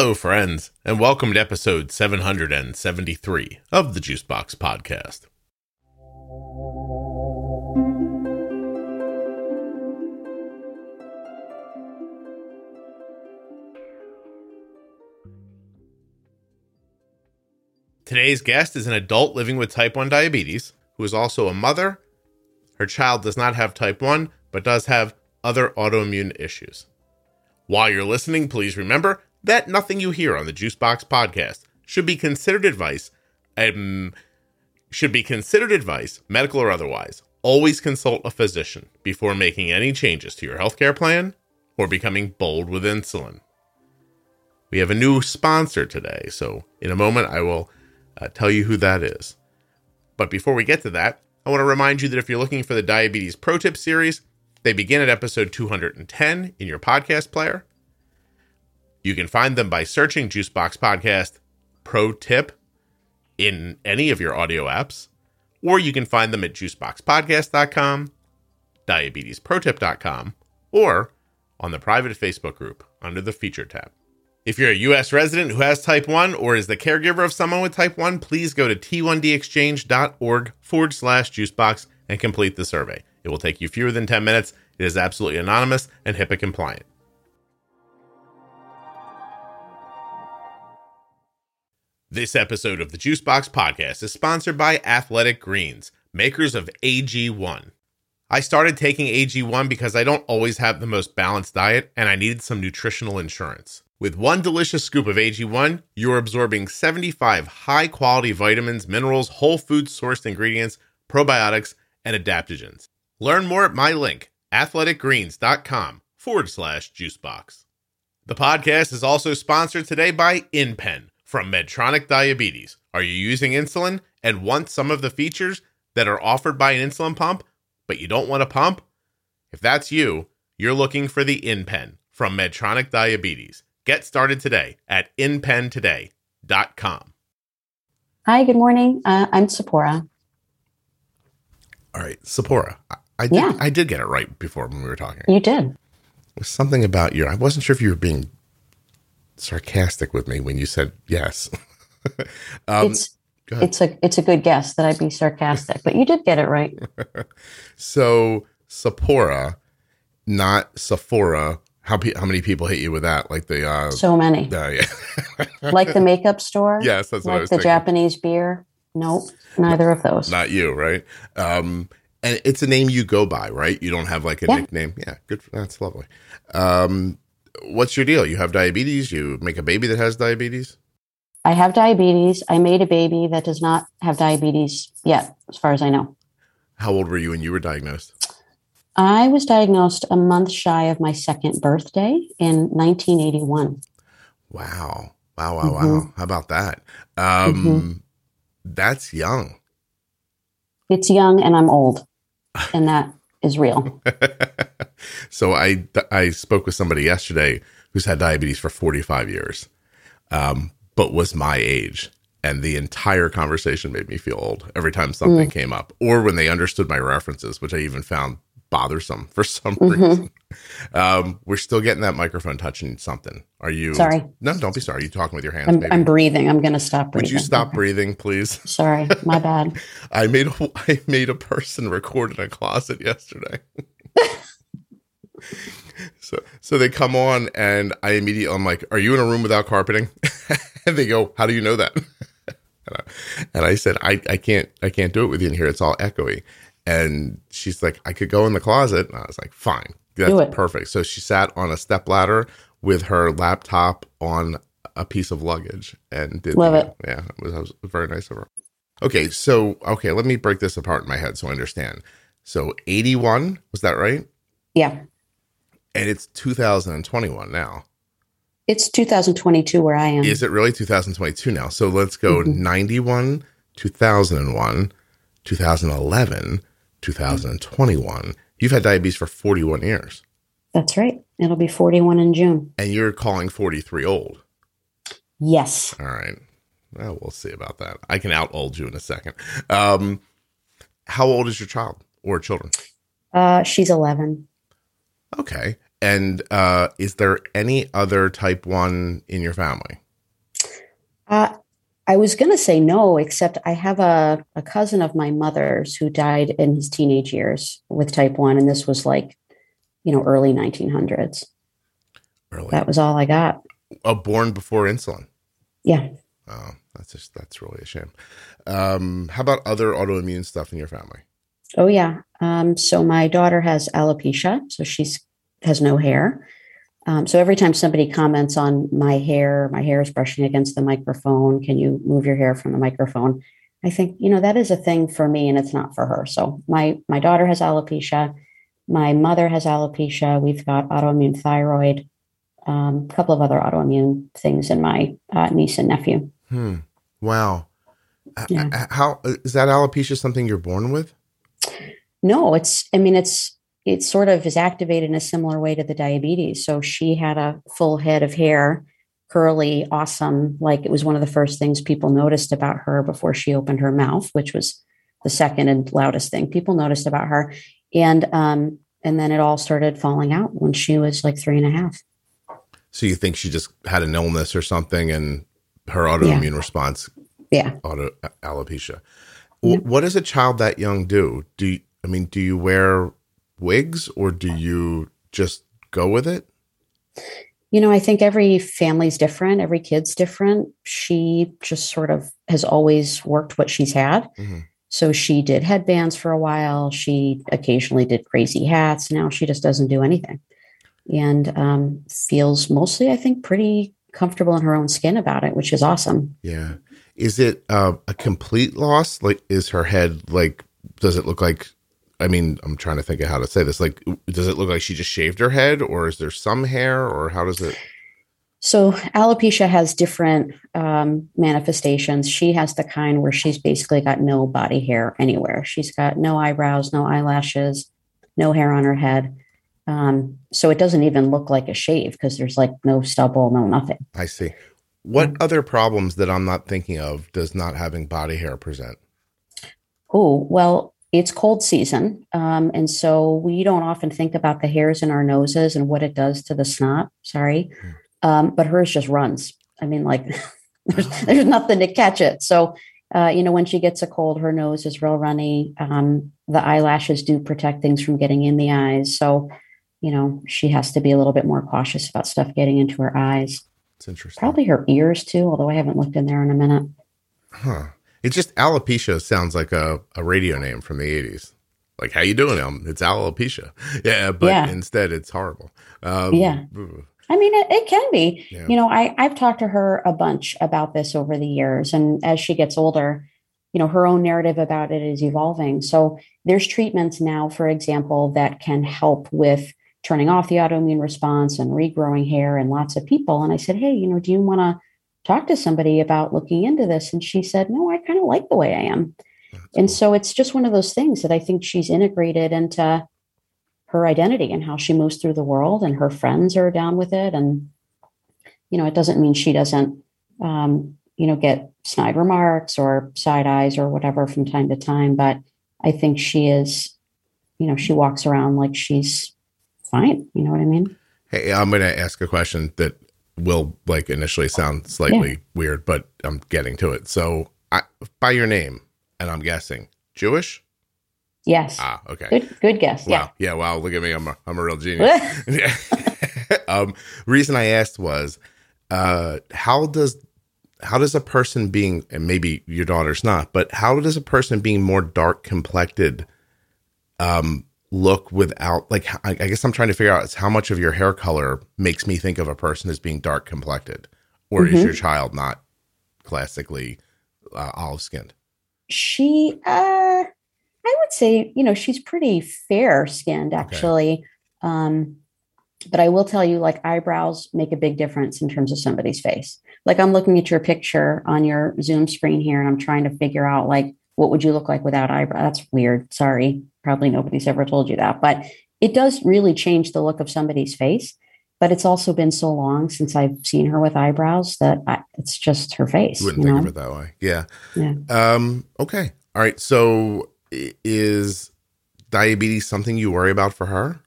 Hello, friends, and welcome to episode 773 of the Juicebox Podcast. Today's guest is an adult living with type 1 diabetes who is also a mother. Her child does not have type 1, but does have other autoimmune issues. While you're listening, please remember that nothing you hear on the Juicebox podcast should be considered advice, um, should be considered advice, medical or otherwise. Always consult a physician before making any changes to your healthcare plan or becoming bold with insulin. We have a new sponsor today, so in a moment I will uh, tell you who that is. But before we get to that, I want to remind you that if you're looking for the Diabetes Pro Tip series, they begin at episode 210 in your podcast player. You can find them by searching Juicebox Podcast Pro Tip in any of your audio apps, or you can find them at juiceboxpodcast.com, diabetesprotip.com, or on the private Facebook group under the feature tab. If you're a U.S. resident who has type 1 or is the caregiver of someone with type 1, please go to t1dexchange.org forward slash juicebox and complete the survey. It will take you fewer than 10 minutes. It is absolutely anonymous and HIPAA compliant. This episode of the Juicebox Podcast is sponsored by Athletic Greens, makers of AG1. I started taking AG1 because I don't always have the most balanced diet and I needed some nutritional insurance. With one delicious scoop of AG1, you're absorbing 75 high quality vitamins, minerals, whole food sourced ingredients, probiotics, and adaptogens. Learn more at my link, athleticgreens.com forward slash juicebox. The podcast is also sponsored today by InPen from Medtronic Diabetes. Are you using insulin and want some of the features that are offered by an insulin pump, but you don't want a pump? If that's you, you're looking for the InPen from Medtronic Diabetes. Get started today at inpentoday.com. Hi, good morning. Uh, I'm Sapora. All right, Sapora. I, I did, Yeah. I did get it right before when we were talking. You did. There's something about your. I wasn't sure if you were being sarcastic with me when you said yes. um, it's it's a it's a good guess that I'd be sarcastic, but you did get it right. so Sephora, not Sephora. How pe- how many people hit you with that? Like the uh, So many, uh yeah, like the makeup store. yes, that's what I like the thinking. Japanese beer. Nope, neither of those. Not you, right? Um, and it's a name you go by, right? You don't have like a Yeah. nickname. Yeah, good. For, that's lovely. Um, what's your deal? You have diabetes. You make a baby that has diabetes. I have diabetes. I made a baby that does not have diabetes yet, as far as I know. How old were you when you were diagnosed? I was diagnosed a month shy of my second birthday in 1981. Wow. Wow, wow, wow. Mhm. How about that? Um Mhm. that's young. It's young and I'm old, and that is real. so I I spoke with somebody yesterday who's had diabetes for 45 years. Um but was my age and the entire conversation made me feel old every time something came up or when they understood my references, which I even found bothersome for some Mhm. reason. Um we're still getting that microphone touching something. Are you Sorry. No, don't be sorry. Are you talking with your hands I'm? I'm breathing. I'm going to stop breathing. Would you stop Okay. breathing, please? Sorry, my bad. I made a, I made a person record in a closet yesterday. so so they come on and I immediately I'm like, "Are you in a room without carpeting?" and they go, "How do you know that?" and, I, and I said, "I I can't I can't do it with you in here. It's all echoey." And she's like, "I could go in the closet." And I was like, "Fine, that's perfect." So she sat on a step ladder with her laptop on a piece of luggage and did Love the- it. Yeah, it was, it was very nice of her. Okay, so okay, let me break this apart in my head so I understand. So 81, was that right? Yeah, And it's 2021 now. it's 2022 where I am. Is it really 2022 now? So let's go Mhm. 91, 2001, 2011, 2021. You've had diabetes for 41 years That's right. It'll be 41 in June. and you're calling 43 old. Yes. All right. Well, we'll see about that. I can out old you in a second. Um, how old is your child or children? Uh, she's 11. Okay. And uh, is there any other type one in your family? Uh, I was going to say no, except I have a, a cousin of my mother's who died in his teenage years with type 1. And this was like, you know, early 1900s. Early. That was all I got. Oh, born before insulin. Yeah. Oh, that's just that's really a shame. Um, how about other autoimmune stuff in your family? Oh yeah. Um, so my daughter has alopecia, so she's has no hair. Um, so every time somebody comments on my hair, my hair is brushing against the microphone. Can you move your hair from the microphone? I think you know that is a thing for me, and it's not for her. So my my daughter has alopecia. My mother has alopecia. We've got autoimmune thyroid. Um, a couple of other autoimmune things in my uh, niece and nephew. Hmm. Wow. Yeah. How is that alopecia something you're born with? No, it's, I mean, it's, it sort of is activated in a similar way to the diabetes. So she had a full head of hair, curly, awesome. Like it was one of the first things people noticed about her before she opened her mouth, which was the second and loudest thing people noticed about her. And, um, and then it all started falling out when she was like three and a half. So you think she just had an illness or something, and her autoimmune response, Yeah. auto alopecia. W- What does a child that young do? Do you, I mean, do you wear wigs or do you just go with it? You know, I think every family's different, every kid's different. She just sort of has always worked what she's had. Mhm. So she did headbands for a while. She occasionally did crazy hats. Now she just doesn't do anything and um, feels mostly, I think, pretty comfortable in her own skin about it, which is awesome. Yeah. Is it uh, a complete loss? Like, is her head like? Does it look like? I mean, I'm trying to think of how to say this. Like, does it look like she just shaved her head, or is there some hair, or how does it? So alopecia has different um, manifestations. She has the kind where she's basically got no body hair anywhere. She's got no eyebrows, no eyelashes, no hair on her head. Um, so it doesn't even look like a shave because there's like no stubble, no nothing. I see. What other problems that I'm not thinking of does not having body hair present? Oh, well, it's cold season. Um, and so we don't often think about the hairs in our noses and what it does to the snot. Sorry. Um, but hers just runs. I mean, like, there's, there's nothing to catch it. So, uh, you know, when she gets a cold, her nose is real runny. Um, the eyelashes do protect things from getting in the eyes. So, you know, she has to be a little bit more cautious about stuff getting into her eyes. It's interesting. Probably her ears too, although I haven't looked in there in a minute. Huh. It's just alopecia sounds like a, a radio name from the 80s. Like, how you doing? It's alopecia. Yeah, but Yeah. instead it's horrible. Um, Yeah. I mean, it, it can be. Yeah. You know, I, I've talked to her a bunch about this over the years. And as she gets older, you know, her own narrative about it is evolving. So there's treatments now, for example, that can help with turning off the autoimmune response and regrowing hair in lots of people. And I said, hey, you know, do you want to talk to somebody about looking into this? And she said, no, I kind of like the way I am. And so it's just one of those things that I think she's integrated into her identity and how she moves through the world, and her friends are down with it. And, you know, it doesn't mean she doesn't, um, you know, get snide remarks or side eyes or whatever from time to time. But I think she is, you know, she walks around like she's fine. You know what I mean? Hey, I'm going to ask a question that will like initially sound slightly weird, but I'm getting to it. So, I, by your name, and I'm guessing Jewish. Yes. Ah, okay. Good, good guess. Wow. Yeah. Wow. Look at me. I'm a, I'm a real genius. Yeah. Yeah. um, reason I asked was, uh, how does how does a person being and maybe your daughter's not, but how does a person being more dark complected um look without like I, I guess I'm trying to figure out is how much of your hair color makes me think of a person as being dark complected, or is Mhm. your child not classically uh, olive skinned? she uh i would say you know she's pretty fair skinned actually. Um but i will tell you like eyebrows make a big difference in terms of somebody's face. Like i'm looking at your picture on your zoom screen here and i'm trying to figure out like what would you look like without eyebrows that's weird sorry probably nobody's ever told you that but it does really change the look of somebody's face but it's also been so long since i've seen her with eyebrows that I, it's just her face wouldn't you think know? of it that way. Yeah. Yeah. Um, okay. All right. So is diabetes something you worry about for her?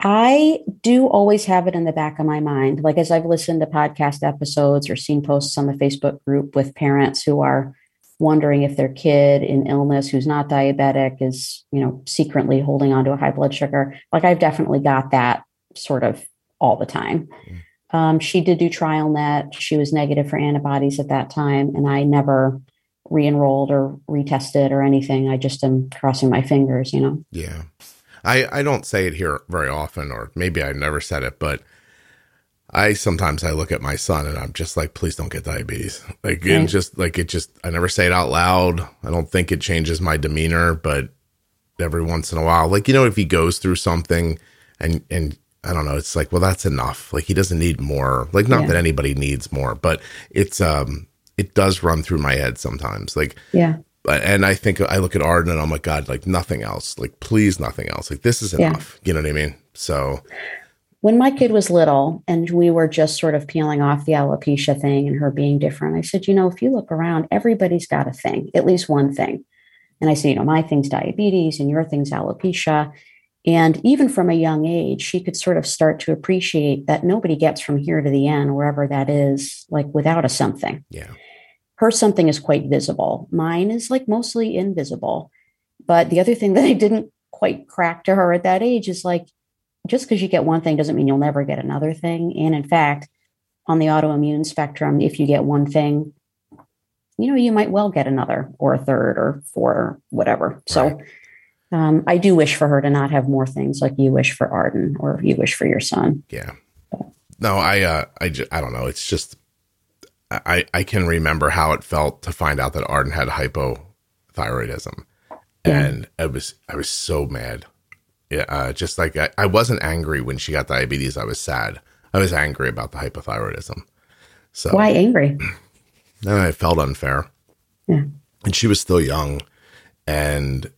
I do always have it in the back of my mind. Like as I've listened to podcast episodes or seen posts on the Facebook group with parents who are wondering if their kid in illness who's not diabetic is, you know, secretly holding on to a high blood sugar. Like I've definitely got that sort of all the time. Mm. Um, she did do TrialNet. She was negative for antibodies at that time, and I never re-enrolled or retested or anything. I just am crossing my fingers, you know. Yeah. I, I don't say it here very often, or maybe I never said it, but I sometimes I look at my son and I'm just like, please don't get diabetes. Like right. it just like it just I never say it out loud. I don't think it changes my demeanor, but every once in a while, like you know, if he goes through something and and I don't know, it's like, well, that's enough. Like he doesn't need more. Like not yeah. that anybody needs more, but it's um it does run through my head sometimes. Like yeah. And I think I look at Arden and I'm like, God, like nothing else. Like please, nothing else. Like this is enough. Yeah. You know what I mean? So when my kid was little and we were just sort of peeling off the alopecia thing and her being different, I said, you know, if you look around, everybody's got a thing, at least one thing. And I said, you know, my thing's diabetes and your thing's alopecia. And even from a young age, she could sort of start to appreciate that nobody gets from here to the end, wherever that is, like without a something. Yeah. Her something is quite visible. Mine is like mostly invisible. But the other thing that I didn't quite crack to her at that age is like, just because you get one thing doesn't mean you'll never get another thing. And in fact, on the autoimmune spectrum, if you get one thing, you know, you might well get another or a third or four or whatever. So um, I do wish for her to not have more things like you wish for Arden or you wish for your son. Yeah. No, I, uh, I, just, I don't know. It's just, I, I can remember how it felt to find out that Arden had hypothyroidism. Yeah. And I was, I was so mad yeah, uh, just like I, I wasn't angry when she got diabetes. I was sad. I was angry about the hypothyroidism. So why angry? And I felt unfair. Yeah. And she was still young, and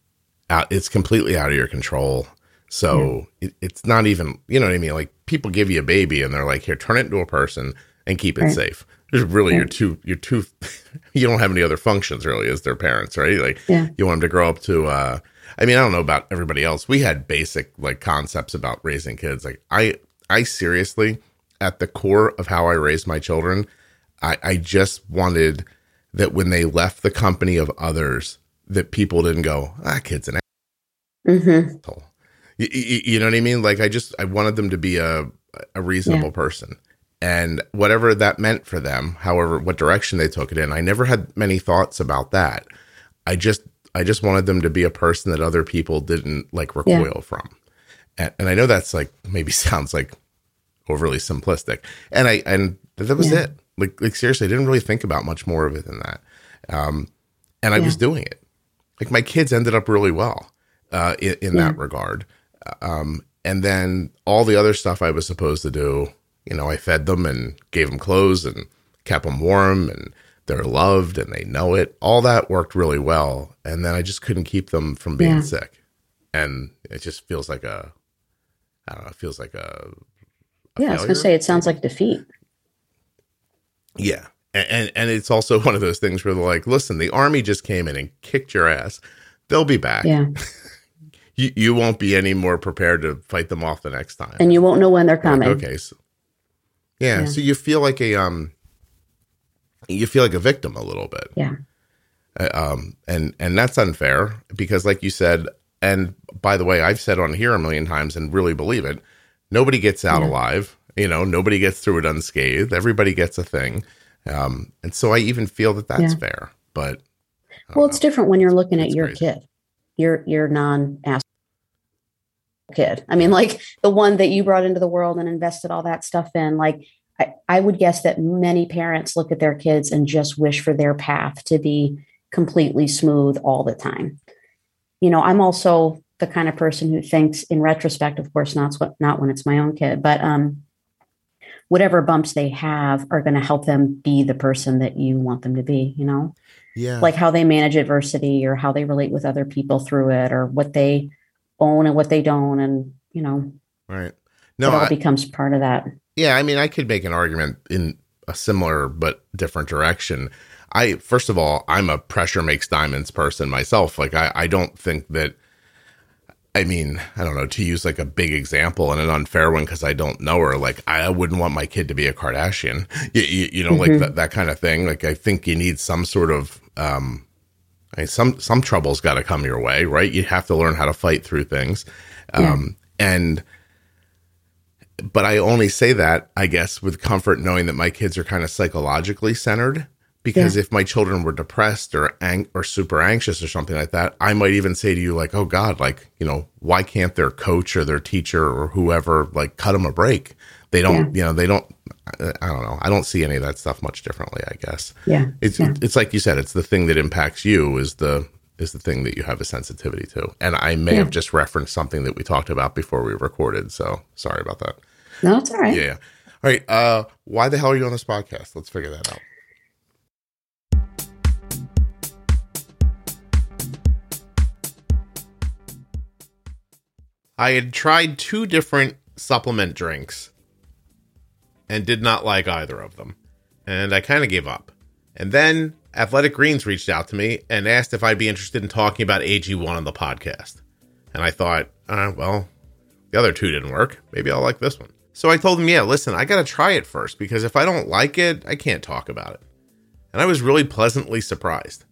out, it's completely out of your control. So yeah. it, it's not even you know what I mean. Like people give you a baby, and they're like, "Here, turn it into a person and keep it right. safe." There's really right. you're too you're too you don't have any other functions really as their parents, right? Like yeah. you want them to grow up to uh I mean, I don't know about everybody else. We had basic like concepts about raising kids. Like I I seriously at the core of how I raised my children, I, I just wanted that when they left the company of others, that people didn't go, ah, kid's an mm-hmm. asshole. You, you, you, know what I mean? Like I just I wanted them to be a a reasonable yeah. person, and whatever that meant for them, however what direction they took it in, I never had many thoughts about that. I just I just wanted them to be a person that other people didn't like recoil yeah. from. And, and, I know that's like maybe sounds like overly simplistic. And I and that was yeah. it. Like like seriously, I didn't really think about much more of it than that. Um, and I yeah. was doing it. Like my kids ended up really well uh, in, in that regard. Um, and then all the other stuff I was supposed to do, you know, I fed them and gave them clothes and kept them warm and they're loved and they know it. All that worked really well. And then I just couldn't keep them from being yeah. sick. And it just feels like a, I don't know, it feels like a. a yeah, I was going to say, it sounds like defeat. Yeah. And, and, and it's also one of those things where they're like, listen, the army just came in and kicked your ass. They'll be back. Yeah. you, you won't be any more prepared to fight them off the next time. And you won't know when they're coming. Like, okay. So, yeah, yeah. So you feel like a, um, you feel like a victim a little bit. Yeah. Uh, um, and and that's unfair because, like you said, and by the way, I've said on here a million times and really believe it. Nobody gets out yeah. alive. You know, nobody gets through it unscathed. Everybody gets a thing. Um, and so I even feel that that's yeah. fair. But well, it's different when you're looking it's at your crazy. kid, your your non kid. I mean, like the one that you brought into the world and invested all that stuff in. Like I, would guess that many parents look at their kids and just wish for their path to be completely smooth all the time. You know, I'm also the kind of person who thinks in retrospect, of course, not not when it's my own kid, but um, whatever bumps they have are going to help them be the person that you want them to be, you know? Yeah. Like how they manage adversity or how they relate with other people through it or what they own and what they don't. And, you know, right. No, it all I, becomes part of that. Yeah, I mean, I could make an argument in a similar but different direction. I first of all, I'm a pressure makes diamonds person myself. Like I, I don't think that I mean, I don't know, to use like a big example and an unfair one because I don't know her, like I wouldn't want my kid to be a Kardashian, you, you, you know, mm-hmm. like that, that kind of thing. Like I think you need some sort of, um, I mean, some, some trouble's got to come your way, right? You have to learn how to fight through things. Um, yeah. and, but I only say that, I guess, with comfort knowing that my kids are kind of psychologically centered because yeah. if my children were depressed or ang- or super anxious or something like that, I might even say to you like, "Oh God, like you know, why can't their coach or their teacher or whoever like cut them a break? They don't, yeah. you know, they don't. I don't know. I don't see any of that stuff much differently. I guess. Yeah. It's yeah. it's like you said. It's the thing that impacts you is the is the thing that you have a sensitivity to. And I may have just referenced something that we talked about before we recorded. So sorry about that. No, it's all right. Yeah. All right. Uh, why the hell are you on this podcast? Let's figure that out. I had tried two different supplement drinks and did not like either of them. And I kind of gave up. And then Athletic Greens reached out to me and asked if I'd be interested in talking about AG1 on the podcast. And I thought, uh, well, the other two didn't work. Maybe I'll like this one. So I told him, yeah, listen, I got to try it first because if I don't like it, I can't talk about it. And I was really pleasantly surprised.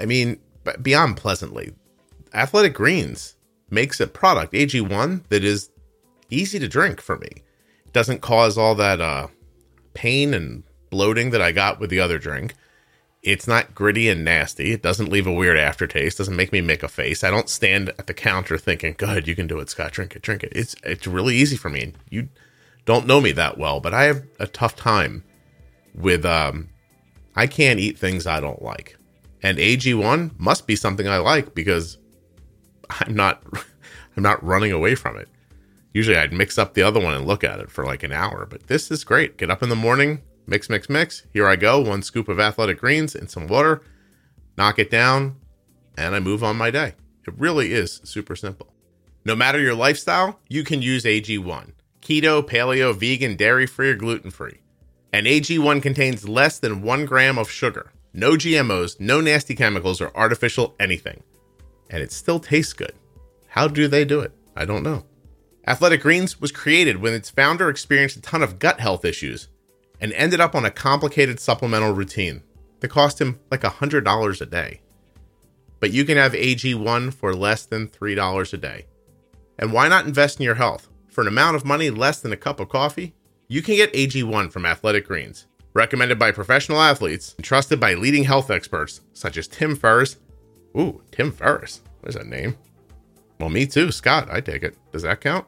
I mean, beyond pleasantly, Athletic Greens makes a product, AG1, that is easy to drink for me. It doesn't cause all that uh, pain and bloating that I got with the other drink. It's not gritty and nasty. It doesn't leave a weird aftertaste. Doesn't make me make a face. I don't stand at the counter thinking, "Good, you can do it, Scott. Drink it, drink it." It's it's really easy for me. You don't know me that well, but I have a tough time with um I can't eat things I don't like. And AG1 must be something I like because I'm not I'm not running away from it. Usually I'd mix up the other one and look at it for like an hour, but this is great. Get up in the morning, mix, mix, mix. Here I go. One scoop of athletic greens and some water, knock it down, and I move on my day. It really is super simple. No matter your lifestyle, you can use AG1 keto, paleo, vegan, dairy free, or gluten free. And AG1 contains less than one gram of sugar, no GMOs, no nasty chemicals, or artificial anything and it still tastes good. How do they do it? I don't know. Athletic Greens was created when its founder experienced a ton of gut health issues and ended up on a complicated supplemental routine that cost him like $100 a day. But you can have AG1 for less than $3 a day. And why not invest in your health? For an amount of money less than a cup of coffee, you can get AG1 from Athletic Greens, recommended by professional athletes and trusted by leading health experts such as Tim Ferriss Ooh, Tim Ferriss. What is that name? Well, me too, Scott. I take it. Does that count?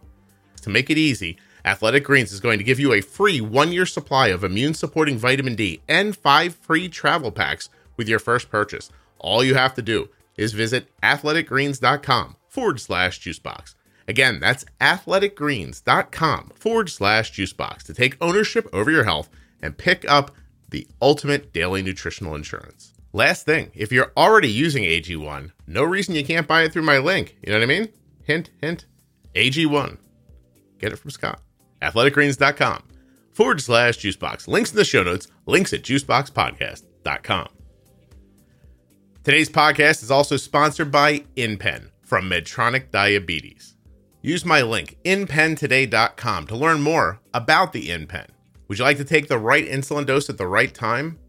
To make it easy, Athletic Greens is going to give you a free one year supply of immune supporting vitamin D and five free travel packs with your first purchase. All you have to do is visit athleticgreens.com forward slash juicebox. Again, that's athleticgreens.com forward slash juicebox to take ownership over your health and pick up the ultimate daily nutritional insurance. Last thing, if you're already using AG1, no reason you can't buy it through my link. You know what I mean? Hint, hint. AG1. Get it from Scott. Athleticgreens.com forward slash juicebox. Links in the show notes, links at juiceboxpodcast.com. Today's podcast is also sponsored by InPen from Medtronic Diabetes. Use my link, inpentoday.com, to learn more about the InPen. Would you like to take the right insulin dose at the right time?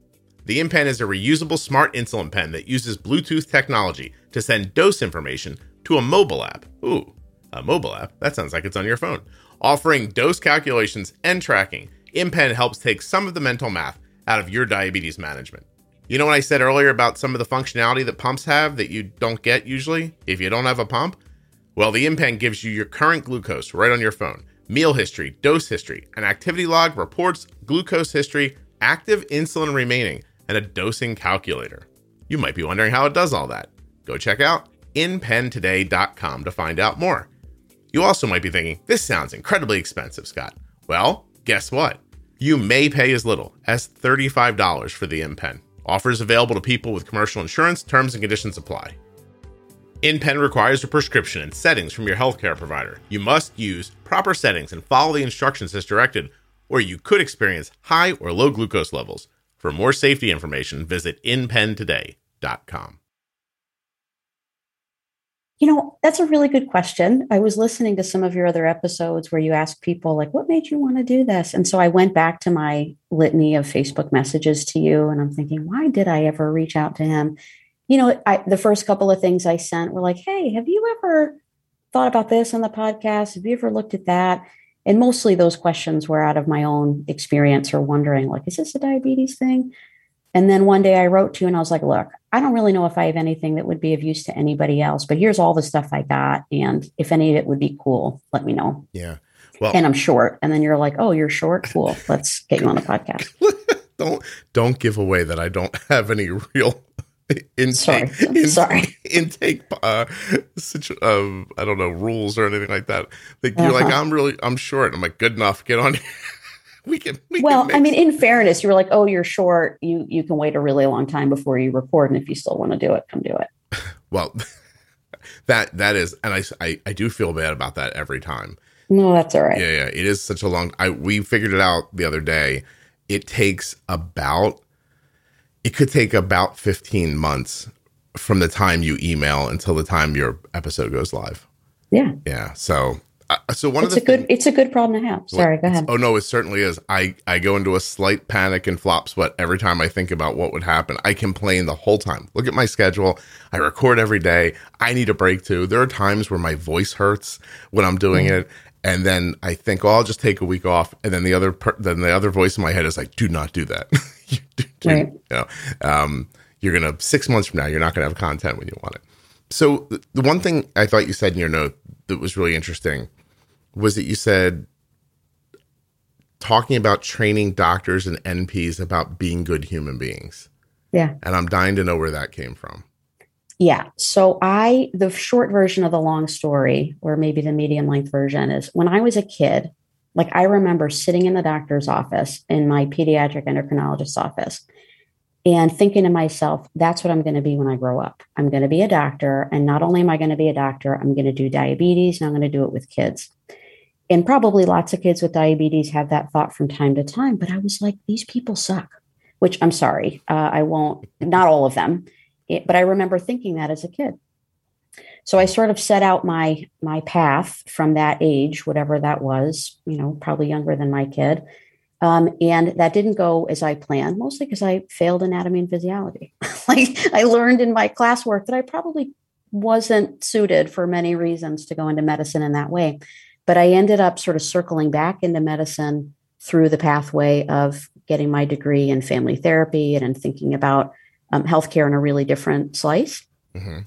The InPen is a reusable smart insulin pen that uses Bluetooth technology to send dose information to a mobile app. Ooh, a mobile app? That sounds like it's on your phone. Offering dose calculations and tracking, InPen helps take some of the mental math out of your diabetes management. You know what I said earlier about some of the functionality that pumps have that you don't get usually if you don't have a pump? Well, the InPen gives you your current glucose right on your phone, meal history, dose history, an activity log, reports, glucose history, active insulin remaining, and a dosing calculator. You might be wondering how it does all that. Go check out inpentoday.com to find out more. You also might be thinking, this sounds incredibly expensive, Scott. Well, guess what? You may pay as little as $35 for the InPen. Offers available to people with commercial insurance, terms and conditions apply. InPen requires a prescription and settings from your healthcare provider. You must use proper settings and follow the instructions as directed, or you could experience high or low glucose levels. For more safety information, visit inpentoday.com. You know, that's a really good question. I was listening to some of your other episodes where you ask people, like, what made you want to do this? And so I went back to my litany of Facebook messages to you, and I'm thinking, why did I ever reach out to him? You know, I, the first couple of things I sent were like, hey, have you ever thought about this on the podcast? Have you ever looked at that? And mostly those questions were out of my own experience or wondering, like, is this a diabetes thing? And then one day I wrote to you and I was like, look, I don't really know if I have anything that would be of use to anybody else, but here's all the stuff I got. And if any of it would be cool, let me know. Yeah. Well, and I'm short. And then you're like, oh, you're short? Cool. Let's get you on the podcast. don't don't give away that I don't have any real intake sorry. In, sorry. intake uh, situ- uh, I don't know rules or anything like that. Like you're uh-huh. like I'm really I'm short. I'm like good enough. Get on we can. We well, can I mean, in fairness, you were like, "Oh, you're short. You you can wait a really long time before you record, and if you still want to do it, come do it." well, that that is, and I, I I do feel bad about that every time. No, that's all right. Yeah, yeah. It is such a long. I we figured it out the other day. It takes about. It could take about fifteen months from the time you email until the time your episode goes live. Yeah. Yeah. So uh, so one it's of the a good it's a good problem to have. Sorry, go ahead. Oh no, it certainly is. I I go into a slight panic and flop sweat every time I think about what would happen. I complain the whole time. Look at my schedule. I record every day. I need a break too. There are times where my voice hurts when I'm doing mm. it, and then I think, oh, I'll just take a week off. And then the other per- then the other voice in my head is like, do not do that. right. You know, um, you're gonna six months from now, you're not gonna have content when you want it. So the one thing I thought you said in your note that was really interesting was that you said talking about training doctors and NPs about being good human beings. Yeah. And I'm dying to know where that came from. Yeah. So I the short version of the long story or maybe the medium length version is when I was a kid, like I remember sitting in the doctor's office in my pediatric endocrinologist's office and thinking to myself, that's what I'm going to be when I grow up. I'm going to be a doctor. And not only am I going to be a doctor, I'm going to do diabetes and I'm going to do it with kids and probably lots of kids with diabetes have that thought from time to time but i was like these people suck which i'm sorry uh, i won't not all of them it, but i remember thinking that as a kid so i sort of set out my my path from that age whatever that was you know probably younger than my kid um, and that didn't go as i planned mostly because i failed anatomy and physiology like i learned in my classwork that i probably wasn't suited for many reasons to go into medicine in that way but I ended up sort of circling back into medicine through the pathway of getting my degree in family therapy and, and thinking about um, healthcare in a really different slice. Mm-hmm.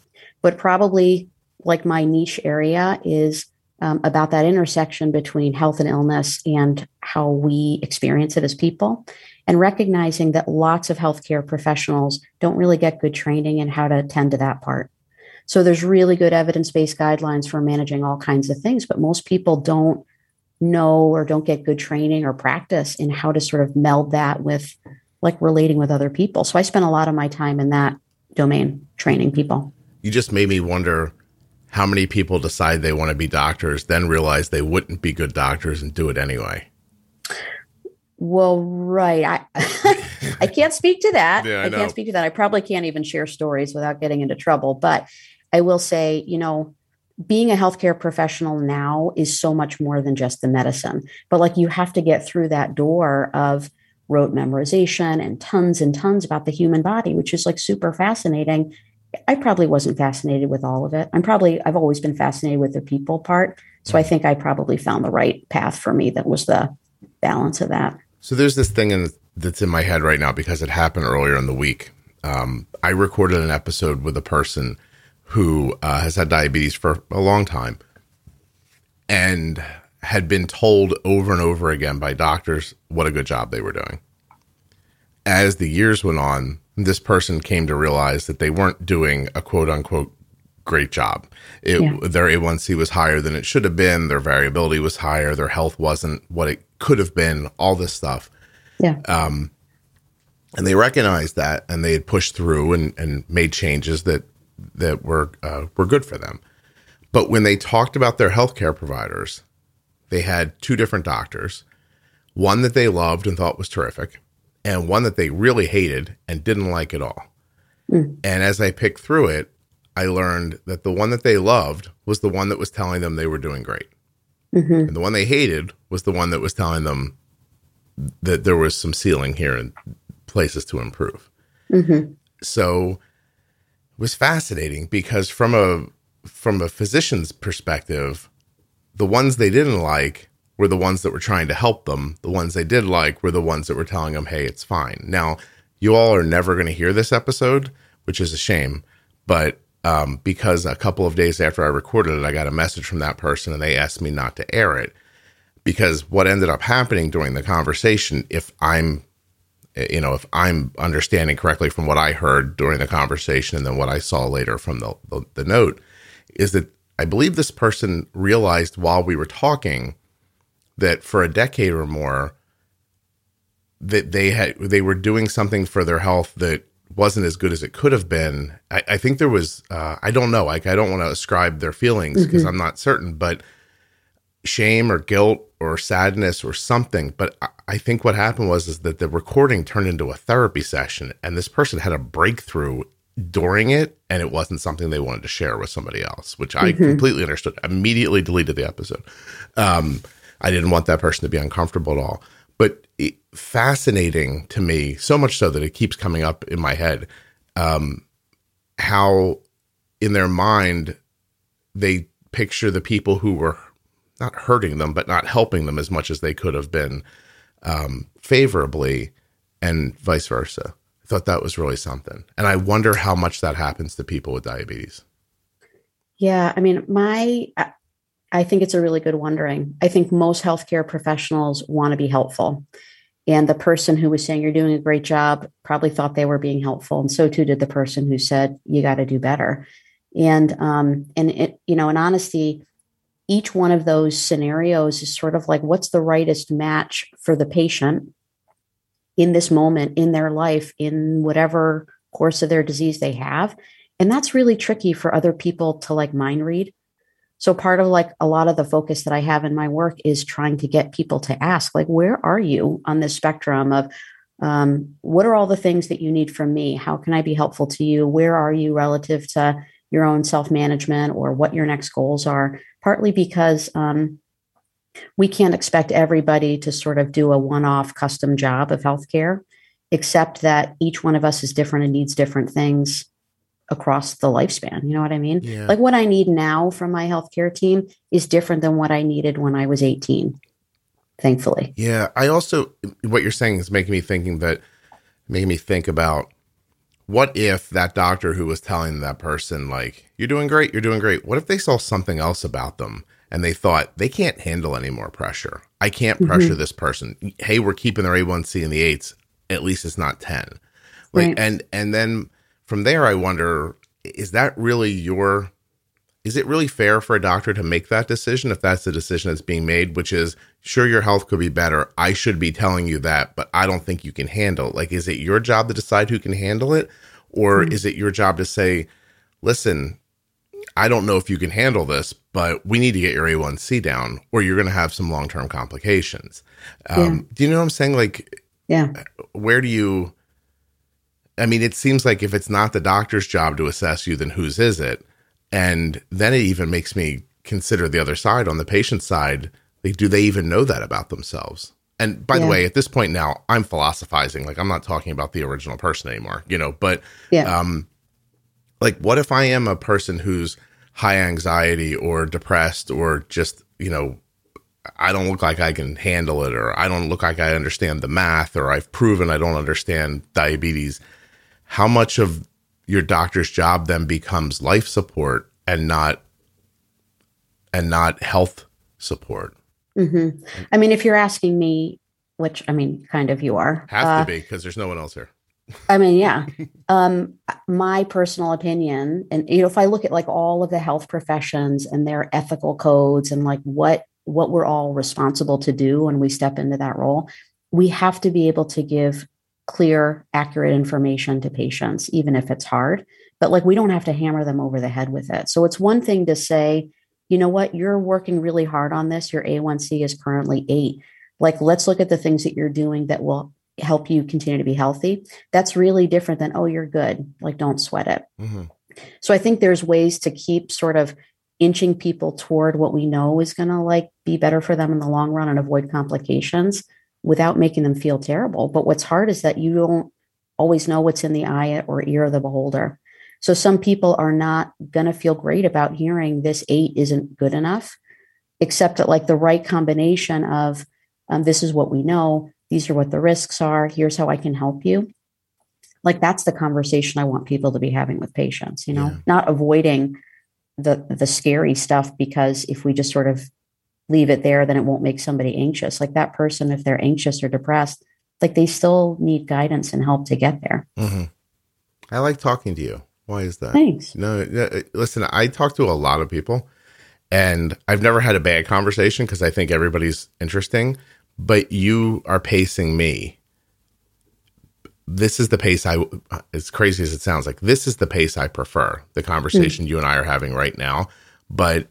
But probably like my niche area is um, about that intersection between health and illness and how we experience it as people, and recognizing that lots of healthcare professionals don't really get good training in how to attend to that part. So there's really good evidence based guidelines for managing all kinds of things, but most people don't know or don't get good training or practice in how to sort of meld that with like relating with other people. So I spent a lot of my time in that domain training people. You just made me wonder how many people decide they want to be doctors, then realize they wouldn't be good doctors and do it anyway. Well, right. I I can't speak to that. Yeah, I, I can't speak to that. I probably can't even share stories without getting into trouble. But I will say, you know, being a healthcare professional now is so much more than just the medicine. But like you have to get through that door of rote memorization and tons and tons about the human body, which is like super fascinating. I probably wasn't fascinated with all of it. I'm probably, I've always been fascinated with the people part. So I think I probably found the right path for me that was the balance of that. So there's this thing in, that's in my head right now because it happened earlier in the week. Um, I recorded an episode with a person who uh, has had diabetes for a long time and had been told over and over again by doctors what a good job they were doing. As the years went on, this person came to realize that they weren't doing a quote unquote great job. It, yeah. Their A1C was higher than it should have been, their variability was higher, their health wasn't what it could have been, all this stuff. Yeah. Um, and they recognized that and they had pushed through and, and made changes that that were uh, were good for them. But when they talked about their healthcare providers, they had two different doctors, one that they loved and thought was terrific, and one that they really hated and didn't like at all. Mm. And as I picked through it, I learned that the one that they loved was the one that was telling them they were doing great. Mm-hmm. And the one they hated was the one that was telling them that there was some ceiling here and places to improve. Mm-hmm. So it was fascinating because from a from a physician's perspective, the ones they didn't like were the ones that were trying to help them. The ones they did like were the ones that were telling them, "Hey, it's fine." Now, you all are never going to hear this episode, which is a shame, but um, because a couple of days after I recorded it, I got a message from that person and they asked me not to air it because what ended up happening during the conversation, if I'm, you know, if I'm understanding correctly from what I heard during the conversation and then what I saw later from the, the, the note, is that I believe this person realized while we were talking that for a decade or more, that they had they were doing something for their health that wasn't as good as it could have been. I, I think there was, uh, I don't know, like I don't want to ascribe their feelings because mm-hmm. I'm not certain, but shame or guilt or sadness or something. But I, I think what happened was is that the recording turned into a therapy session, and this person had a breakthrough during it, and it wasn't something they wanted to share with somebody else, which I mm-hmm. completely understood. Immediately deleted the episode. Um, I didn't want that person to be uncomfortable at all. But it, fascinating to me, so much so that it keeps coming up in my head. Um, how in their mind they picture the people who were not hurting them, but not helping them as much as they could have been um, favorably, and vice versa. I thought that was really something, and I wonder how much that happens to people with diabetes. Yeah, I mean, my I think it's a really good wondering. I think most healthcare professionals want to be helpful. And the person who was saying you're doing a great job probably thought they were being helpful. And so too did the person who said you got to do better. And um, and it, you know, in honesty, each one of those scenarios is sort of like what's the rightest match for the patient in this moment in their life, in whatever course of their disease they have. And that's really tricky for other people to like mind read so part of like a lot of the focus that I have in my work is trying to get people to ask, like, where are you on this spectrum of um, what are all the things that you need from me? How can I be helpful to you? Where are you relative to your own self management or what your next goals are? Partly because um, we can't expect everybody to sort of do a one off custom job of healthcare, except that each one of us is different and needs different things across the lifespan. You know what I mean? Yeah. Like what I need now from my healthcare team is different than what I needed when I was 18. Thankfully. Yeah. I also what you're saying is making me thinking that making me think about what if that doctor who was telling that person like you're doing great, you're doing great. What if they saw something else about them and they thought they can't handle any more pressure. I can't mm-hmm. pressure this person. Hey, we're keeping their A1C in the 8s. At least it's not 10. Like right. and and then from there, I wonder is that really your is it really fair for a doctor to make that decision if that's the decision that's being made which is sure your health could be better. I should be telling you that but i don't think you can handle it. Like is it your job to decide who can handle it? Or mm-hmm. is it your job to say listen i don't know if you can handle this but we need to get your a1c down or you're going to have some long-term complications. Um, yeah. do you know what i'm saying? Like yeah. where do you I mean, it seems like if it's not the doctor's job to assess you, then whose is it? And then it even makes me consider the other side on the patient side. Like, do they even know that about themselves? And by yeah. the way, at this point now, I'm philosophizing. Like, I'm not talking about the original person anymore, you know, but, yeah. um, like, what if I am a person who's high anxiety or depressed or just, you know, I don't look like I can handle it or I don't look like I understand the math or I've proven I don't understand diabetes how much of your doctor's job then becomes life support and not and not health support? Mm-hmm. i mean if you're asking me which i mean kind of you are have uh, to be because there's no one else here. I mean yeah. Um my personal opinion and you know if i look at like all of the health professions and their ethical codes and like what what we're all responsible to do when we step into that role we have to be able to give clear, accurate information to patients, even if it's hard. But like we don't have to hammer them over the head with it. So it's one thing to say, you know what, you're working really hard on this. Your A1C is currently eight. Like, let's look at the things that you're doing that will help you continue to be healthy. That's really different than, oh, you're good. Like, don't sweat it. Mm-hmm. So I think there's ways to keep sort of inching people toward what we know is going to like be better for them in the long run and avoid complications without making them feel terrible. But what's hard is that you don't always know what's in the eye or ear of the beholder. So some people are not going to feel great about hearing this eight isn't good enough, except that like the right combination of um, this is what we know, these are what the risks are, here's how I can help you. Like that's the conversation I want people to be having with patients, you know, yeah. not avoiding the the scary stuff because if we just sort of leave it there, then it won't make somebody anxious. Like that person, if they're anxious or depressed, like they still need guidance and help to get there. Mm-hmm. I like talking to you. Why is that? Thanks. No, listen, I talk to a lot of people and I've never had a bad conversation because I think everybody's interesting, but you are pacing me. This is the pace I, as crazy as it sounds like, this is the pace I prefer. The conversation mm-hmm. you and I are having right now. But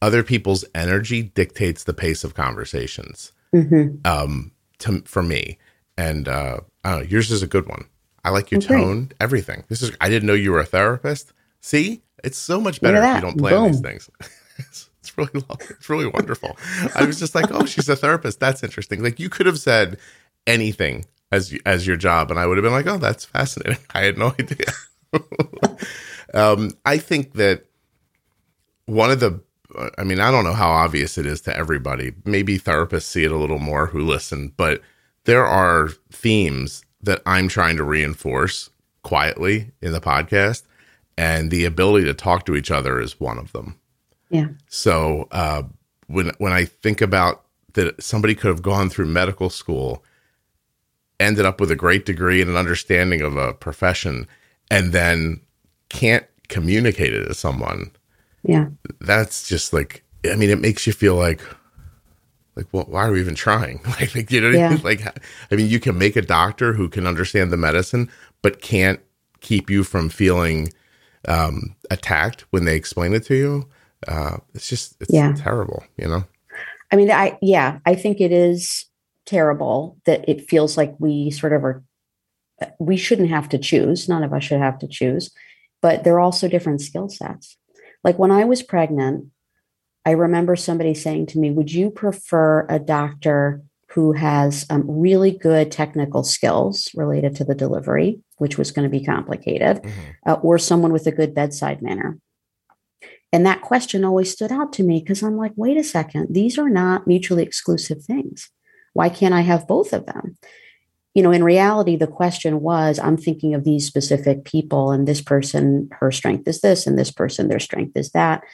other people's energy dictates the pace of conversations mm-hmm. um, to, for me. And uh, know, yours is a good one. I like your tone, everything. This is I didn't know you were a therapist. See, it's so much better if you don't plan Boom. these things. it's, it's really it's really wonderful. I was just like, oh, she's a therapist. That's interesting. Like you could have said anything as as your job, and I would have been like, oh, that's fascinating. I had no idea. um, I think that one of the I mean, I don't know how obvious it is to everybody. Maybe therapists see it a little more who listen, but there are themes that I'm trying to reinforce quietly in the podcast, and the ability to talk to each other is one of them. Yeah. So uh, when when I think about that, somebody could have gone through medical school, ended up with a great degree and an understanding of a profession, and then can't communicate it to someone. Yeah. That's just like I mean, it makes you feel like like well, why are we even trying? Like, like you know yeah. like i mean you can make a doctor who can understand the medicine but can't keep you from feeling um, attacked when they explain it to you. Uh, it's just it's yeah. terrible you know? I mean i yeah i think it is terrible that it feels like we sort of are we shouldn't have to choose. None of us should have to choose. But they're also different skill sets like when i was pregnant I remember somebody saying to me, Would you prefer a doctor who has um, really good technical skills related to the delivery, which was going to be complicated, mm-hmm. uh, or someone with a good bedside manner? And that question always stood out to me because I'm like, wait a second, these are not mutually exclusive things. Why can't I have both of them? You know, in reality, the question was I'm thinking of these specific people, and this person, her strength is this, and this person, their strength is that.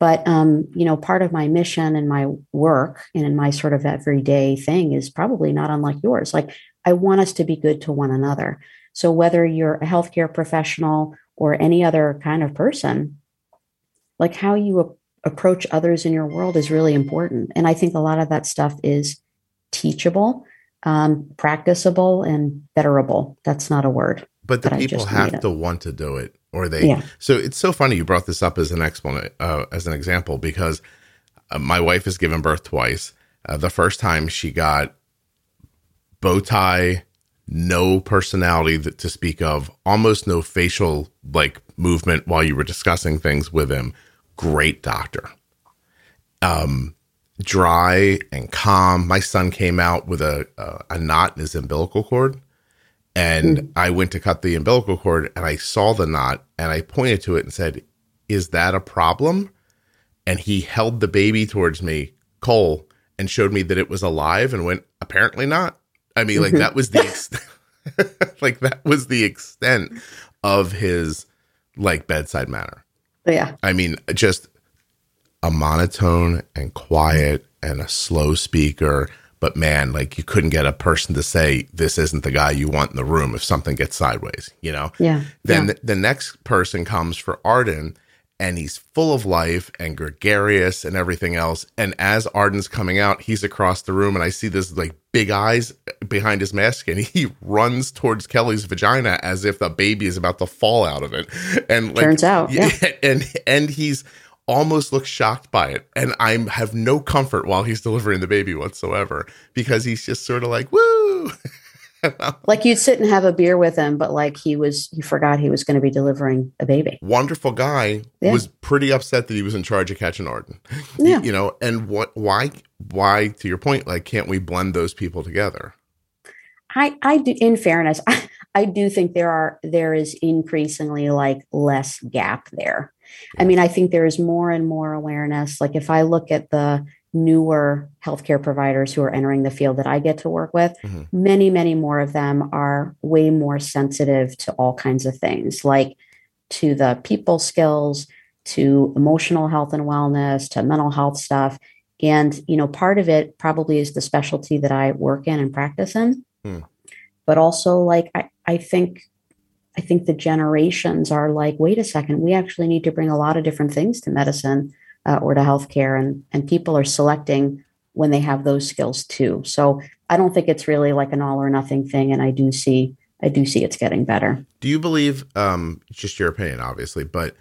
But um, you know, part of my mission and my work and in my sort of everyday thing is probably not unlike yours. Like I want us to be good to one another. So whether you're a healthcare professional or any other kind of person, like how you approach others in your world is really important. And I think a lot of that stuff is teachable, um, practicable, and betterable. That's not a word. But the people have to want to do it or they yeah. so it's so funny you brought this up as an explanation uh, as an example because uh, my wife has given birth twice uh, the first time she got bow tie no personality that, to speak of almost no facial like movement while you were discussing things with him great doctor um dry and calm my son came out with a a knot in his umbilical cord and mm. I went to cut the umbilical cord and I saw the knot and I pointed to it and said, Is that a problem? And he held the baby towards me, Cole, and showed me that it was alive and went, Apparently not. I mean, like mm-hmm. that was the ex- like that was the extent of his like bedside manner. Yeah. I mean, just a monotone and quiet and a slow speaker but man, like you couldn't get a person to say this isn't the guy you want in the room if something gets sideways, you know? Yeah. Then yeah. The, the next person comes for Arden and he's full of life and gregarious and everything else. And as Arden's coming out, he's across the room and I see this like big eyes behind his mask and he runs towards Kelly's vagina as if the baby is about to fall out of it. And like, turns out, yeah. and and he's almost looks shocked by it and i have no comfort while he's delivering the baby whatsoever because he's just sort of like woo like you'd sit and have a beer with him, but like he was, he forgot he was going to be delivering a baby. Wonderful guy Yeah. was pretty upset that he was in charge of catching Arden. Yeah. You know, and what, why, why, to your point, like, can't we blend those people together? I, I do, in fairness, I, I do think there are, there is increasingly like less gap there. I mean, I think there is more and more awareness. Like if I look at the newer healthcare providers who are entering the field that I get to work with, Mhm. many, many more of them are way more sensitive to all kinds of things, like to the people skills, to emotional health and wellness, to mental health stuff. And, you know, part of it probably is the specialty that I work in and practice in. Hmm. But also like I, I think I think the generations are like, wait a second, we actually need to bring a lot of different things to medicine uh, or to healthcare, and and people are selecting when they have those skills too. So I don't think it's really like an all or nothing thing, and I do see I do see it's getting better. Do you believe, um, just your opinion, obviously, but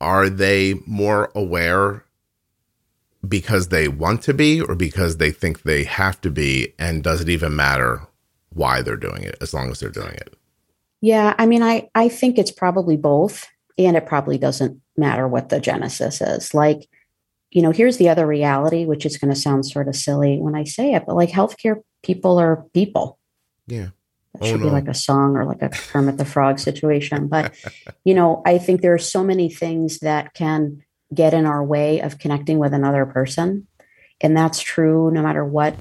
are they more aware because they want to be or because they think they have to be? And does it even matter why they're doing it as long as they're doing it? Yeah, I mean, I I think it's probably both, and it probably doesn't matter what the genesis is. Like, you know, here's the other reality, which is going to sound sort of silly when I say it, but like healthcare people are people. Yeah. That Oh, should be like a song or like a Kermit the Frog situation. But, you know, I think there are so many things that can get in our way of connecting with another person. And that's true no matter what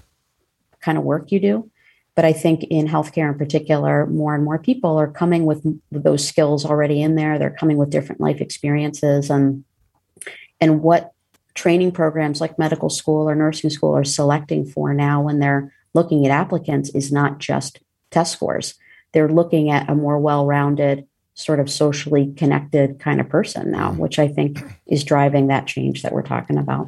kind of work you do. But I think in healthcare in particular, more and more people are coming with, those skills already in there. They're coming with different life experiences and and what training programs like medical school or nursing school are selecting for now when they're looking at applicants is not just test scores. They're looking at a more well-rounded, sort of socially connected kind of person now, mm-hmm. which I think is driving that change that we're talking about.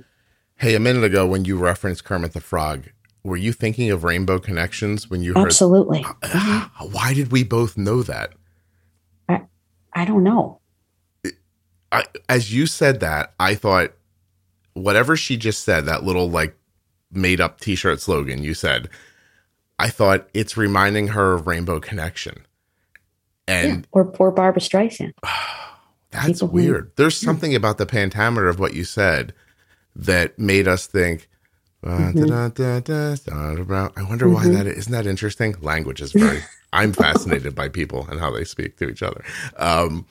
Hey, a minute ago when you referenced Kermit the Frog, were you thinking of Rainbow Connections when you heard? Absolutely. Why did we both know that? I I don't know. I, as you said that, I thought whatever she just said, that little like made up t shirt slogan you said, I thought it's reminding her of Rainbow Connection. And yeah. Or poor Barbra Streisand. that's People who- weird. There's something about the pentameter of what you said that made us think. Da. I wonder why that is. Isn't that interesting? Language is very. I'm fascinated by people and how they speak to each other. Um,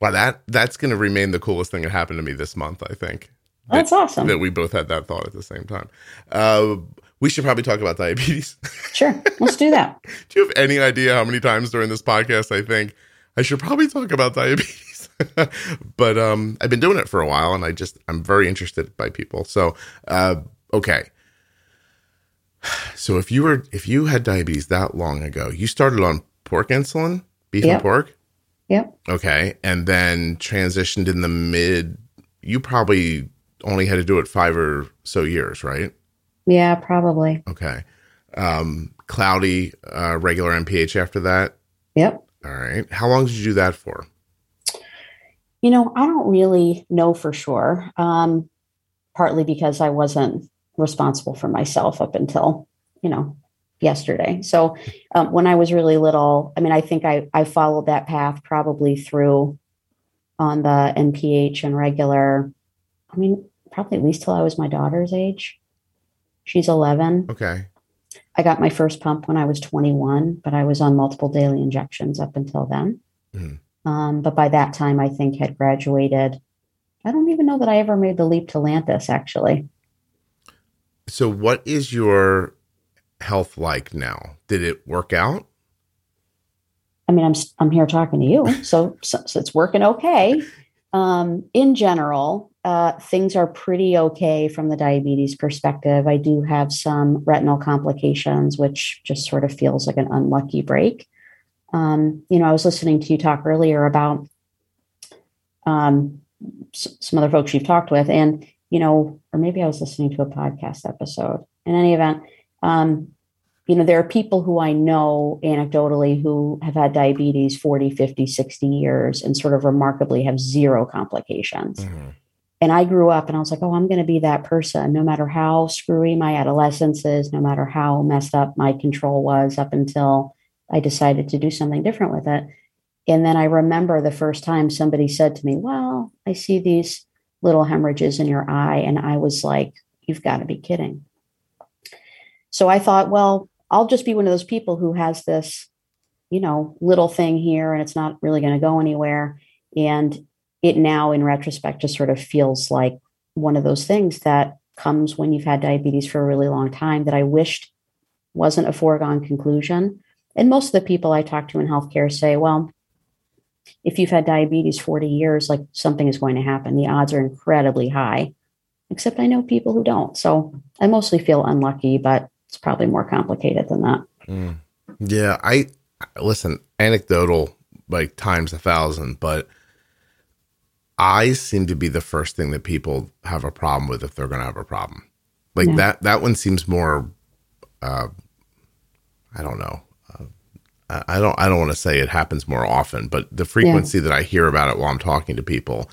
wow, that that's going to remain the coolest thing that happened to me this month. I think That's awesome. that we both had that thought at the same time. Uh, we should probably talk about diabetes. Sure. Let's do that. Do you have any idea how many times during this podcast I think I should probably talk about diabetes? but um, I've been doing it for a while, and I just I'm very interested by people. So uh, okay. So if you were if you had diabetes that long ago, you started on pork insulin, beef and pork. Yep. Okay, and then transitioned in the mid. You probably only had to do it five or so years, right? Yeah, probably. Okay. Um, cloudy, uh, regular NPH after that. Yep. All right. How long did you do that for? You know, I don't really know for sure. Um, partly because I wasn't responsible for myself up until, you know, yesterday. So um, when I was really little, I mean, I think I, I followed that path probably through on the NPH and regular, I mean, probably at least till I was my daughter's age. She's 11. Okay. I got my first pump when I was 21, but I was on multiple daily injections up until then. Mhm. Um, but by that time, I think had graduated. I don't even know that I ever made the leap to Lantus, actually. So, what is your health like now? Did it work out? I mean, I'm I'm here talking to you, so, so, so it's working okay. Um, in general, uh, things are pretty okay from the diabetes perspective. I do have some retinal complications, which just sort of feels like an unlucky break. Um, you know, I was listening to you talk earlier about um, s- some other folks you've talked with, and you know, or maybe I was listening to a podcast episode. In any event, um, you know, there are people who I know anecdotally who have had diabetes 40, 50, 60 years and sort of remarkably have zero complications. Mhm. And I grew up and I was like, oh, I'm going to be that person, no matter how screwy my adolescence is, no matter how messed up my control was up until I decided to do something different with it. And then I remember the first time somebody said to me, Well, I see these little hemorrhages in your eye. And I was like, You've got to be kidding. So I thought, Well, I'll just be one of those people who has this, you know, little thing here and it's not really going to go anywhere. And it now, in retrospect, just sort of feels like one of those things that comes when you've had diabetes for a really long time that I wished wasn't a foregone conclusion. And most of the people I talk to in healthcare say, well, if you've had diabetes 40 years, like something is going to happen. The odds are incredibly high, except I know people who don't. So I mostly feel unlucky, but it's probably more complicated than that. Mm. Yeah. I listen, anecdotal like times a thousand, but I seem to be the first thing that people have a problem with if they're going to have a problem. Like yeah. that, that one seems more, uh, I don't know. I don't, I don't want to say it happens more often, but the frequency yeah. that I hear about it while I'm talking to people,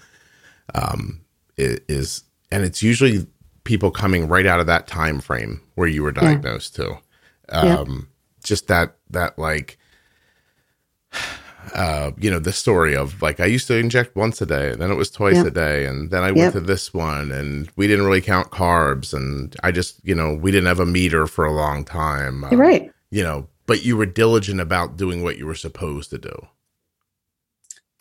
um, is, and it's usually people coming right out of that time frame where you were diagnosed yeah. too. Um, just that, that like, uh, you know, the story of like I used to inject once a day, and then it was twice a day, and then I went to this one, and we didn't really count carbs, and I just, you know, we didn't have a meter for a long time. Um, right. You know, but you were diligent about doing what you were supposed to do.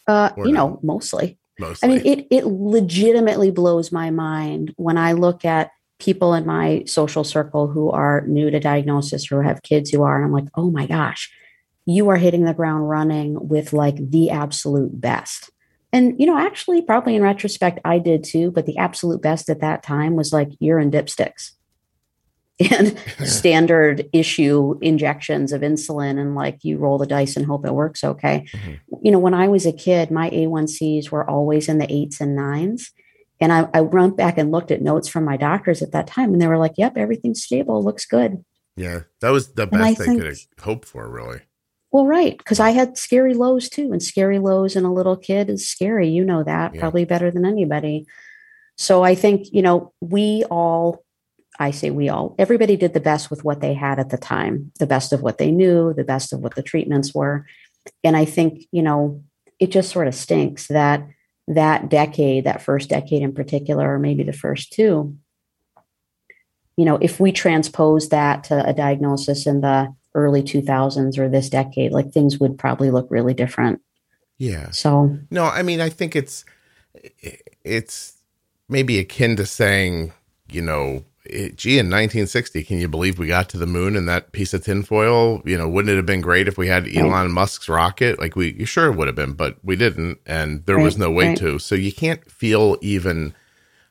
Uh, you no? know, mostly. Mostly. I mean, it it legitimately blows my mind when I look at people in my social circle who are new to diagnosis or have kids who are, and I'm like, oh my gosh you are hitting the ground running with like the absolute best. And, you know, actually, probably in retrospect, I did too, but the absolute best at that time was like urine dipsticks and standard issue injections of insulin. And like you roll the dice and hope it works okay. Mm-hmm. You know, when I was a kid, my A1Cs were always in the eights and nines. And I, I went back and looked at notes from my doctors at that time, and they were like, yep, everything's stable, looks good. Yeah, that was the best they think, could hope for, really. Well, right. Because I had scary lows too. And scary lows in a little kid is scary. You know that yeah. probably better than anybody. So I think, you know, we all, I say we all, everybody did the best with what they had at the time, the best of what they knew, the best of what the treatments were. And I think, you know, it just sort of stinks that that decade, that first decade in particular, or maybe the first two, you know, if we transpose that to a diagnosis in the early 2000s or this decade, like things would probably look really different. Yeah. So, no, I mean, I think it's, it's maybe akin to saying, you know, it, gee, in 1960, can you believe we got to the moon in that piece of tinfoil? You know, wouldn't it have been great if we had Elon right. Musk's rocket? Like, we you sure it would have been, but we didn't, and there right. was no way right. to. So you can't feel even.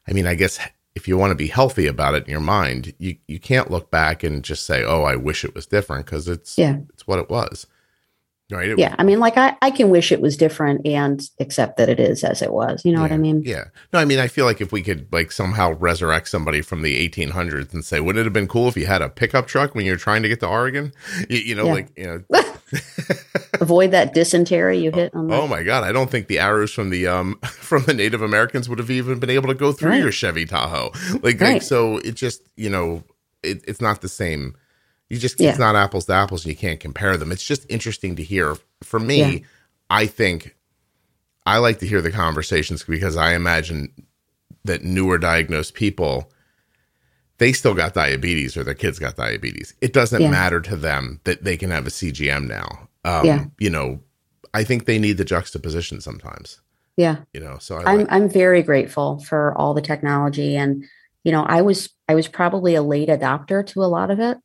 I mean, I guess if you want to be healthy about it in your mind, you you can't look back and just say, "Oh, I wish it was different," because it's yeah, it's what it was. Right? It, yeah, I mean, like I I can wish it was different and accept that it is as it was. You know yeah, what I mean? Yeah. No, I mean, I feel like if we could like somehow resurrect somebody from the 1800s and say, "Wouldn't it have been cool if you had a pickup truck when you're trying to get to Oregon?" You, you know, yeah. like you know. avoid that dysentery you hit on the- oh my god i don't think the arrows from the um from the native americans would have even been able to go through right. your chevy tahoe like, right. like, so it just you know it, it's not the same you just yeah. it's not apples to apples and you can't compare them it's just interesting to hear for me yeah. i think i like to hear the conversations because i imagine that newer diagnosed people they still got diabetes or their kids got diabetes. It doesn't yeah. matter to them that they can have a CGM now. Um, yeah. You know, I think they need the juxtaposition sometimes. Yeah. You know, so I am like- I'm very grateful for all the technology and you know, I was I was probably a late adopter to a lot of it.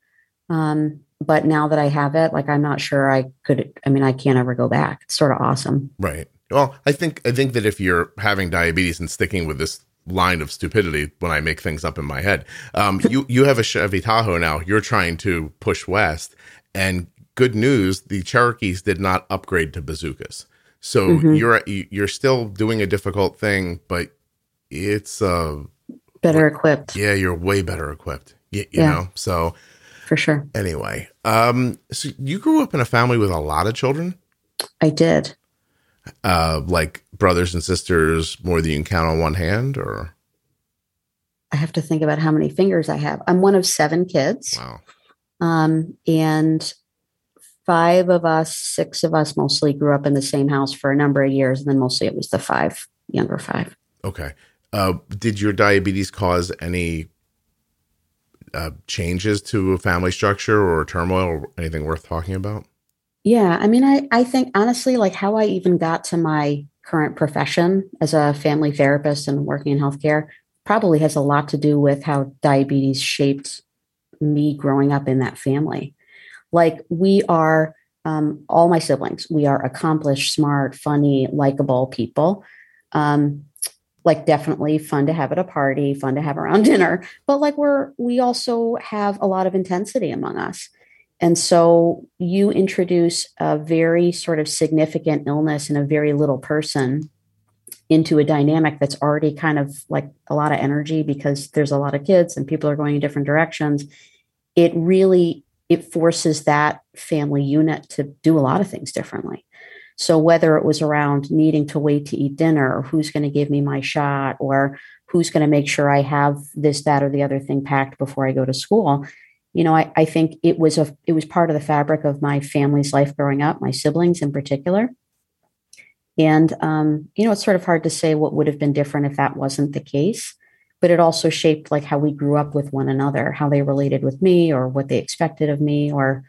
Um, but now that I have it, like I'm not sure I could I mean, I can't ever go back. It's sort of awesome. Right. Well, I think I think that if you're having diabetes and sticking with this line of stupidity when I make things up in my head. Um, you you have a Chevy Tahoe now. You're trying to push west, and good news: the Cherokees did not upgrade to bazookas. So mm-hmm. you're you're still doing a difficult thing, but it's uh better equipped. Yeah, you're way better equipped. You, you yeah. know, so for sure. Anyway, um, so you grew up in a family with a lot of children. I did uh, like brothers and sisters more than you can count on one hand, or? I have to think about how many fingers I have. I'm one of seven kids. Wow. Um, and five of us, six of us mostly grew up in the same house for a number of years. And then mostly it was the five, younger five. Okay. Uh, did your diabetes cause any uh, changes to a family structure or turmoil or anything worth talking about? Yeah. I mean, I, I think honestly, like how I even got to my current profession as a family therapist and working in healthcare probably has a lot to do with how diabetes shaped me growing up in that family. Like we are, um, all my siblings, we are accomplished, smart, funny, likable people. Um, like definitely fun to have at a party, fun to have around dinner, but like we're we also have a lot of intensity among us. And so you introduce a very sort of significant illness in a very little person into a dynamic that's already kind of like a lot of energy because there's a lot of kids and people are going in different directions. It really it forces that family unit to do a lot of things differently. So whether it was around needing to wait to eat dinner or who's going to give me my shot or who's going to make sure I have this, that, or the other thing packed before I go to school, you know, I, I think it was a it was part of the fabric of my family's life growing up, my siblings in particular. And um, you know, it's sort of hard to say what would have been different if that wasn't the case. But it also shaped like how we grew up with one another, how they related with me, or what they expected of me, or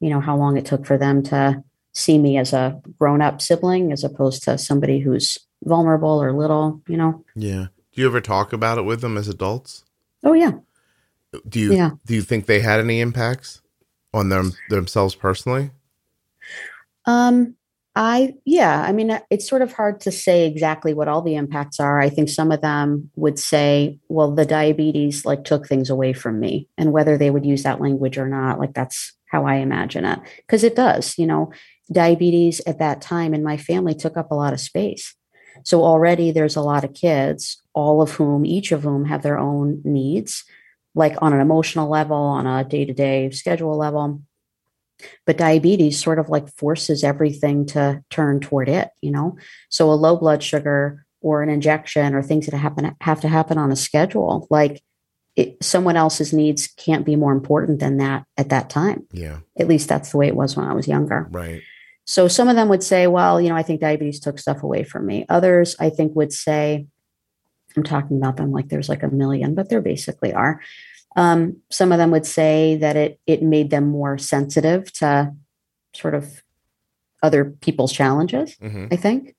you know, how long it took for them to see me as a grown up sibling as opposed to somebody who's vulnerable or little, you know? Yeah. Do you ever talk about it with them as adults? Oh, yeah. Do you, yeah. do you think they had any impacts on them themselves personally? Um, I, yeah, I mean, it's sort of hard to say exactly what all the impacts are. I think some of them would say, well, the diabetes like took things away from me. And whether they would use that language or not, like that's how I imagine it. Cause it does, you know, diabetes at that time in my family took up a lot of space. So already there's a lot of kids, all of whom, each of whom have their own needs, like on an emotional level, on a day to day schedule level. But diabetes sort of like forces everything to turn toward it, you know? So a low blood sugar or an injection or things that happen have to happen on a schedule, like it, someone else's needs can't be more important than that at that time. Yeah. At least that's the way it was when I was younger. Right. So some of them would say, well, you know, I think diabetes took stuff away from me. Others, I think, would say, I'm talking about them like there's like a million, but there basically are. Um, some of them would say that it it made them more sensitive to sort of other people's challenges. Mm-hmm. I think.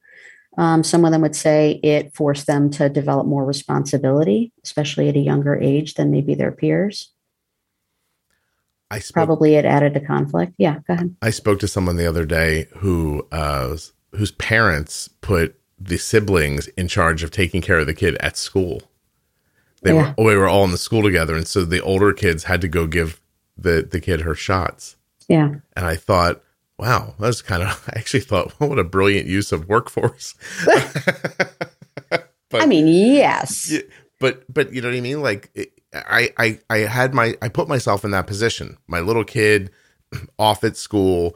Um, some of them would say it forced them to develop more responsibility, especially at a younger age than maybe their peers. I spoke, probably it added to conflict. Yeah, go ahead. I spoke to someone the other day who uh, whose parents put the siblings in charge of taking care of the kid at school. They yeah. were we were all in the school together, and so the older kids had to go give the the kid her shots. Yeah, and I thought, wow, that's kind of. I actually thought, what a brilliant use of workforce. but, I mean, yes, but but you know what I mean, like. It, I, I I had my I put myself in that position. My little kid off at school,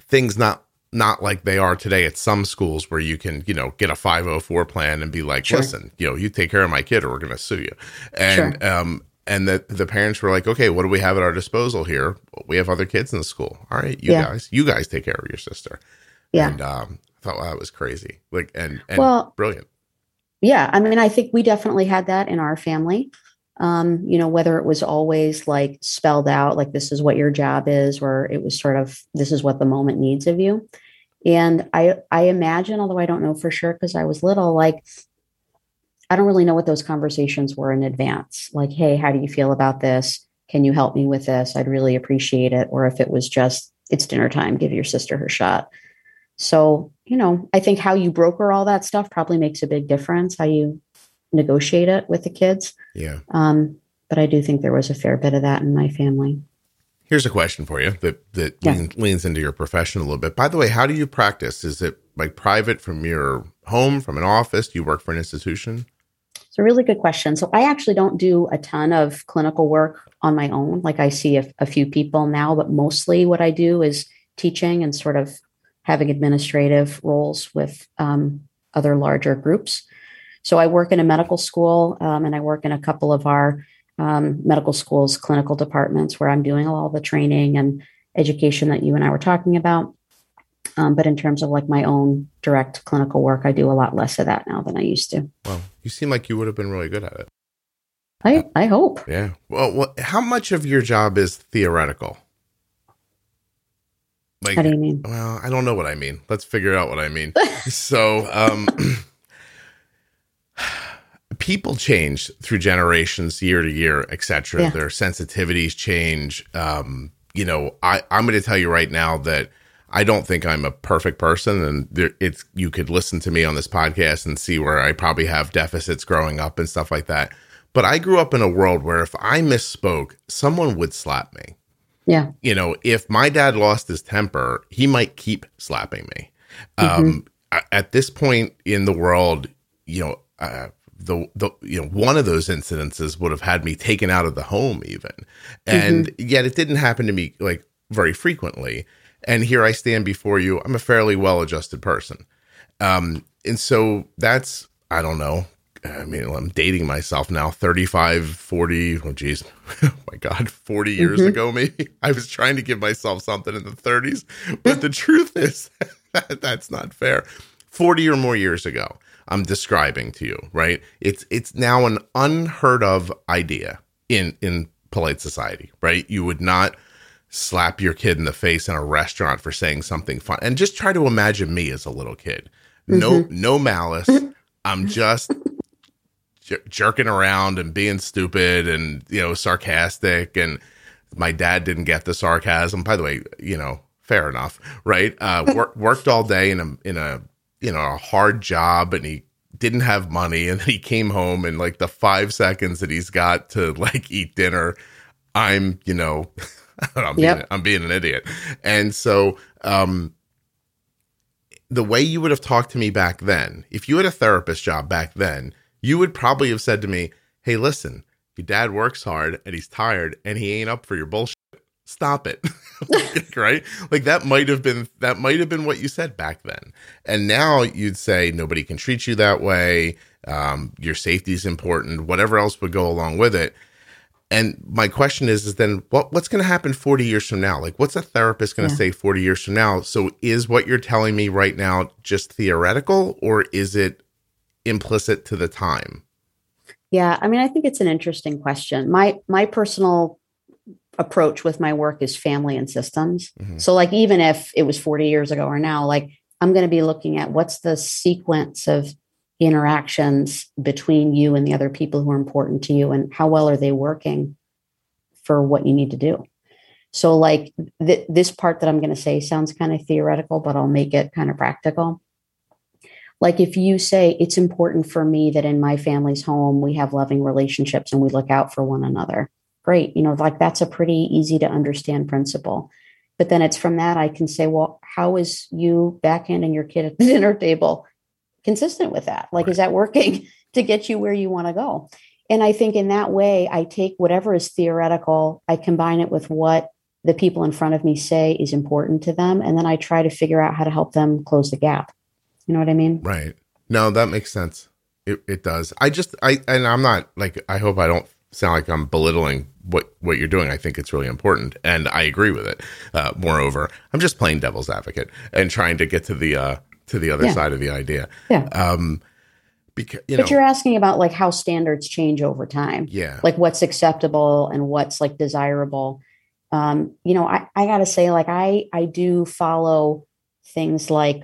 things not not like they are today at some schools where you can, you know, get a 504 plan and be like, sure. listen, you know, you take care of my kid or we're going to sue you. And sure. um and the the parents were like, okay, what do we have at our disposal here? Well, we have other kids in the school. All right, you yeah. guys, you guys take care of your sister. Yeah. And um I thought well, that was crazy. Like and, and well, brilliant. Yeah, I mean, I think we definitely had that in our family um, you know, whether it was always like spelled out, like this is what your job is, or it was sort of this is what the moment needs of you. And I I imagine, although I don't know for sure because I was little, like I don't really know what those conversations were in advance. Like, hey, how do you feel about this? Can you help me with this? I'd really appreciate it. Or if it was just, it's dinner time, give your sister her shot. So, you know, I think how you broker all that stuff probably makes a big difference. How you negotiate it with the kids. Yeah. Um, but I do think there was a fair bit of that in my family. Here's a question for you that that yeah. leans, leans into your profession a little bit. By the way, how do you practice? Is it like private from your home, from an office? Do you work for an institution? It's a really good question. So I actually don't do a ton of clinical work on my own. Like I see a, a few people now, but mostly what I do is teaching and sort of having administrative roles with um, other larger groups. So I work in a medical school um, and I work in a couple of our um, medical schools clinical departments where I'm doing all the training and education that you and I were talking about. Um, but in terms of like my own direct clinical work, I do a lot less of that now than I used to. Well, you seem like you would have been really good at it. I, I hope. Yeah. Well, well, how much of your job is theoretical? Like, how do you mean? Well, I don't know what I mean. Let's figure out what I mean. so, um, people change through generations, year to year, etc. Yeah. Their sensitivities change. Um, you know, I, I'm going to tell you right now that I don't think I'm a perfect person, and there, it's you could listen to me on this podcast and see where I probably have deficits growing up and stuff like that. But I grew up in a world where if I misspoke, someone would slap me. Yeah. You know, if my dad lost his temper, he might keep slapping me. Mm-hmm. Um, at this point in the world, you know, uh, the, the you know one of those incidences would have had me taken out of the home even and mm-hmm. yet it didn't happen to me like very frequently and here i stand before you i'm a fairly well adjusted person um and so that's i don't know I mean, I'm dating myself now 35, 40. Oh, geez. oh, my God. 40 years mm-hmm. ago, maybe. I was trying to give myself something in the 30s. But the truth is, that, that's not fair. 40 or more years ago, I'm describing to you, right? It's it's now an unheard of idea in in polite society, right? You would not slap your kid in the face in a restaurant for saying something fun. And just try to imagine me as a little kid. No mm-hmm. no malice. I'm just jerking around and being stupid and you know sarcastic and my dad didn't get the sarcasm by the way you know fair enough right uh wor- worked all day in a in a you know a hard job and he didn't have money and he came home and like the 5 seconds that he's got to like eat dinner i'm you know I'm, yep. being, I'm being an idiot and so um the way you would have talked to me back then if you had a therapist job back then you would probably have said to me, Hey, listen, your dad works hard and he's tired and he ain't up for your bullshit. Stop it. right? Like that might have been that might have been what you said back then. And now you'd say nobody can treat you that way. Um, your safety is important, whatever else would go along with it. And my question is, is then what, what's going to happen 40 years from now? Like, what's a therapist going to yeah. say 40 years from now? So is what you're telling me right now just theoretical or is it implicit to the time? Yeah, I mean, I think it's an interesting question. My my personal approach with my work is family and systems. Mm-hmm. So like even if it was 40 years ago or now, like I'm going to be looking at what's the sequence of interactions between you and the other people who are important to you and how well are they working for what you need to do. So like th- this part that I'm going to say sounds kind of theoretical, but I'll make it kind of practical. Like if you say, it's important for me that in my family's home, we have loving relationships and we look out for one another. Great. You know, like that's a pretty easy to understand principle. But then it's from that I can say, well, how is you backhanding your kid at the dinner table consistent with that? Like, is that working to get you where you want to go? And I think in that way, I take whatever is theoretical, I combine it with what the people in front of me say is important to them. And then I try to figure out how to help them close the gap. You know what I mean? Right. No, that makes sense. It it does. I just I and I'm not like I hope I don't sound like I'm belittling what what you're doing. I think it's really important, and I agree with it. Uh, moreover, I'm just playing devil's advocate and trying to get to the uh, to the other yeah. side of the idea. Yeah. Um, because you but know, you're asking about like how standards change over time. Yeah. Like what's acceptable and what's like desirable. Um, you know, I I gotta say, like I I do follow things like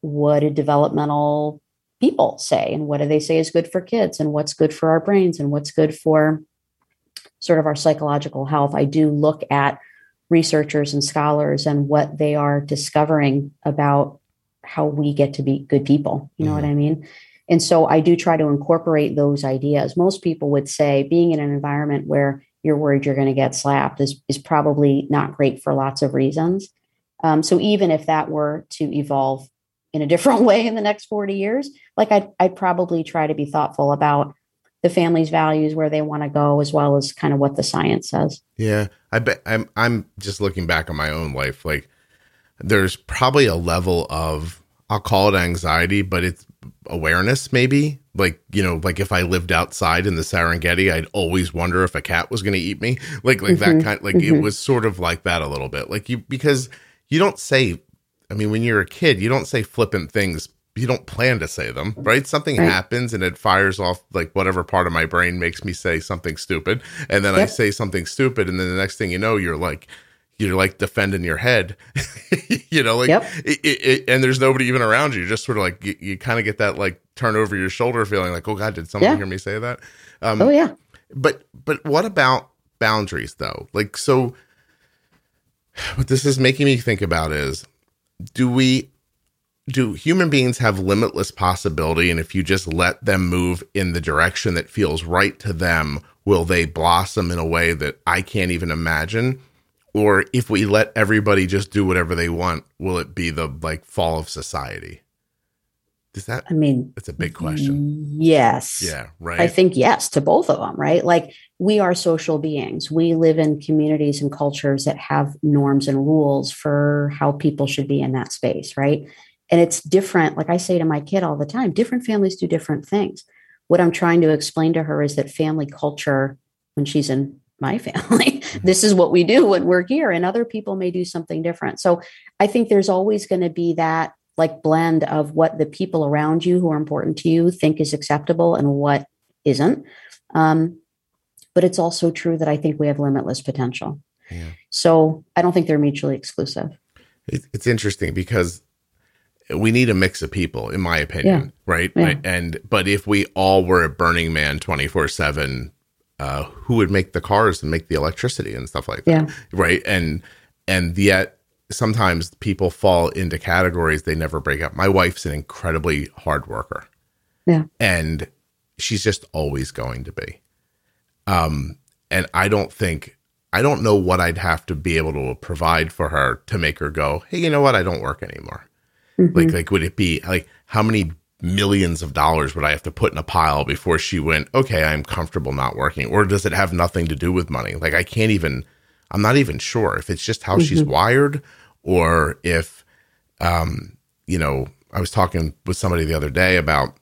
what a developmental people say and what do they say is good for kids and what's good for our brains and what's good for sort of our psychological health. I do look at researchers and scholars and what they are discovering about how we get to be good people. You know mm-hmm. what i mean? And so i do try to incorporate those ideas. Most people would say being in an environment where you're worried you're going to get slapped is, is probably not great for lots of reasons. Um, so even if that were to evolve in a different way in the next 40 years like I'd, I'd probably try to be thoughtful about the family's values where they want to go as well as kind of what the science says yeah i bet i'm i'm just looking back on my own life like there's probably a level of i'll call it anxiety but it's awareness maybe like you know like if i lived outside in the serengeti i'd always wonder if a cat was going to eat me like like mm-hmm. that kind like mm-hmm. it was sort of like that a little bit like you because you don't say i mean when you're a kid you don't say flippant things you don't plan to say them right something right. happens and it fires off like whatever part of my brain makes me say something stupid and then yep. i say something stupid and then the next thing you know you're like you're like defending your head, you know, like, yep. it, it, and there's nobody even around you. You're just sort of like, you, you kind of get that like turn over your shoulder feeling like, oh God, did someone yeah. hear me say that? Um, oh yeah. But, but what about boundaries though? Like, so what this is making me think about is, do we, do human beings have limitless possibility? And if you just let them move in the direction that feels right to them, will they blossom in a way that I can't even imagine? or if we let everybody just do whatever they want, will it be the like fall of society? Does that? I mean, it's a big question. Yes. Yeah. Right. I think yes to both of them. Right. Like we are social beings. We live in communities and cultures that have norms and rules for how people should be in that space. Right. And it's different. Like I say to my kid all the time, different families do different things. What I'm trying to explain to her is that family culture, when she's in my family. Mm-hmm. this is what we do when we're here, and other people may do something different. So I think there's always going to be that like blend of what the people around you who are important to you think is acceptable and what isn't. Um, but it's also true that I think we have limitless potential. Yeah. So I don't think they're mutually exclusive. It's interesting because we need a mix of people, in my opinion, yeah. right? Yeah. And but if we all were at Burning Man twenty four seven, uh, who would make the cars and make the electricity and stuff like that, yeah. right? And and yet sometimes people fall into categories they never break up. My wife's an incredibly hard worker, yeah, and she's just always going to be. Um, and I don't think I don't know what I'd have to be able to provide for her to make her go, hey, you know what? I don't work anymore. Mm-hmm. Like, like would it be like how many millions of dollars would I have to put in a pile before she went, okay, I'm comfortable not working? Or does it have nothing to do with money? Like, I can't even, I'm not even sure if it's just how mm-hmm. she's wired or if, um, you know, I was talking with somebody the other day about,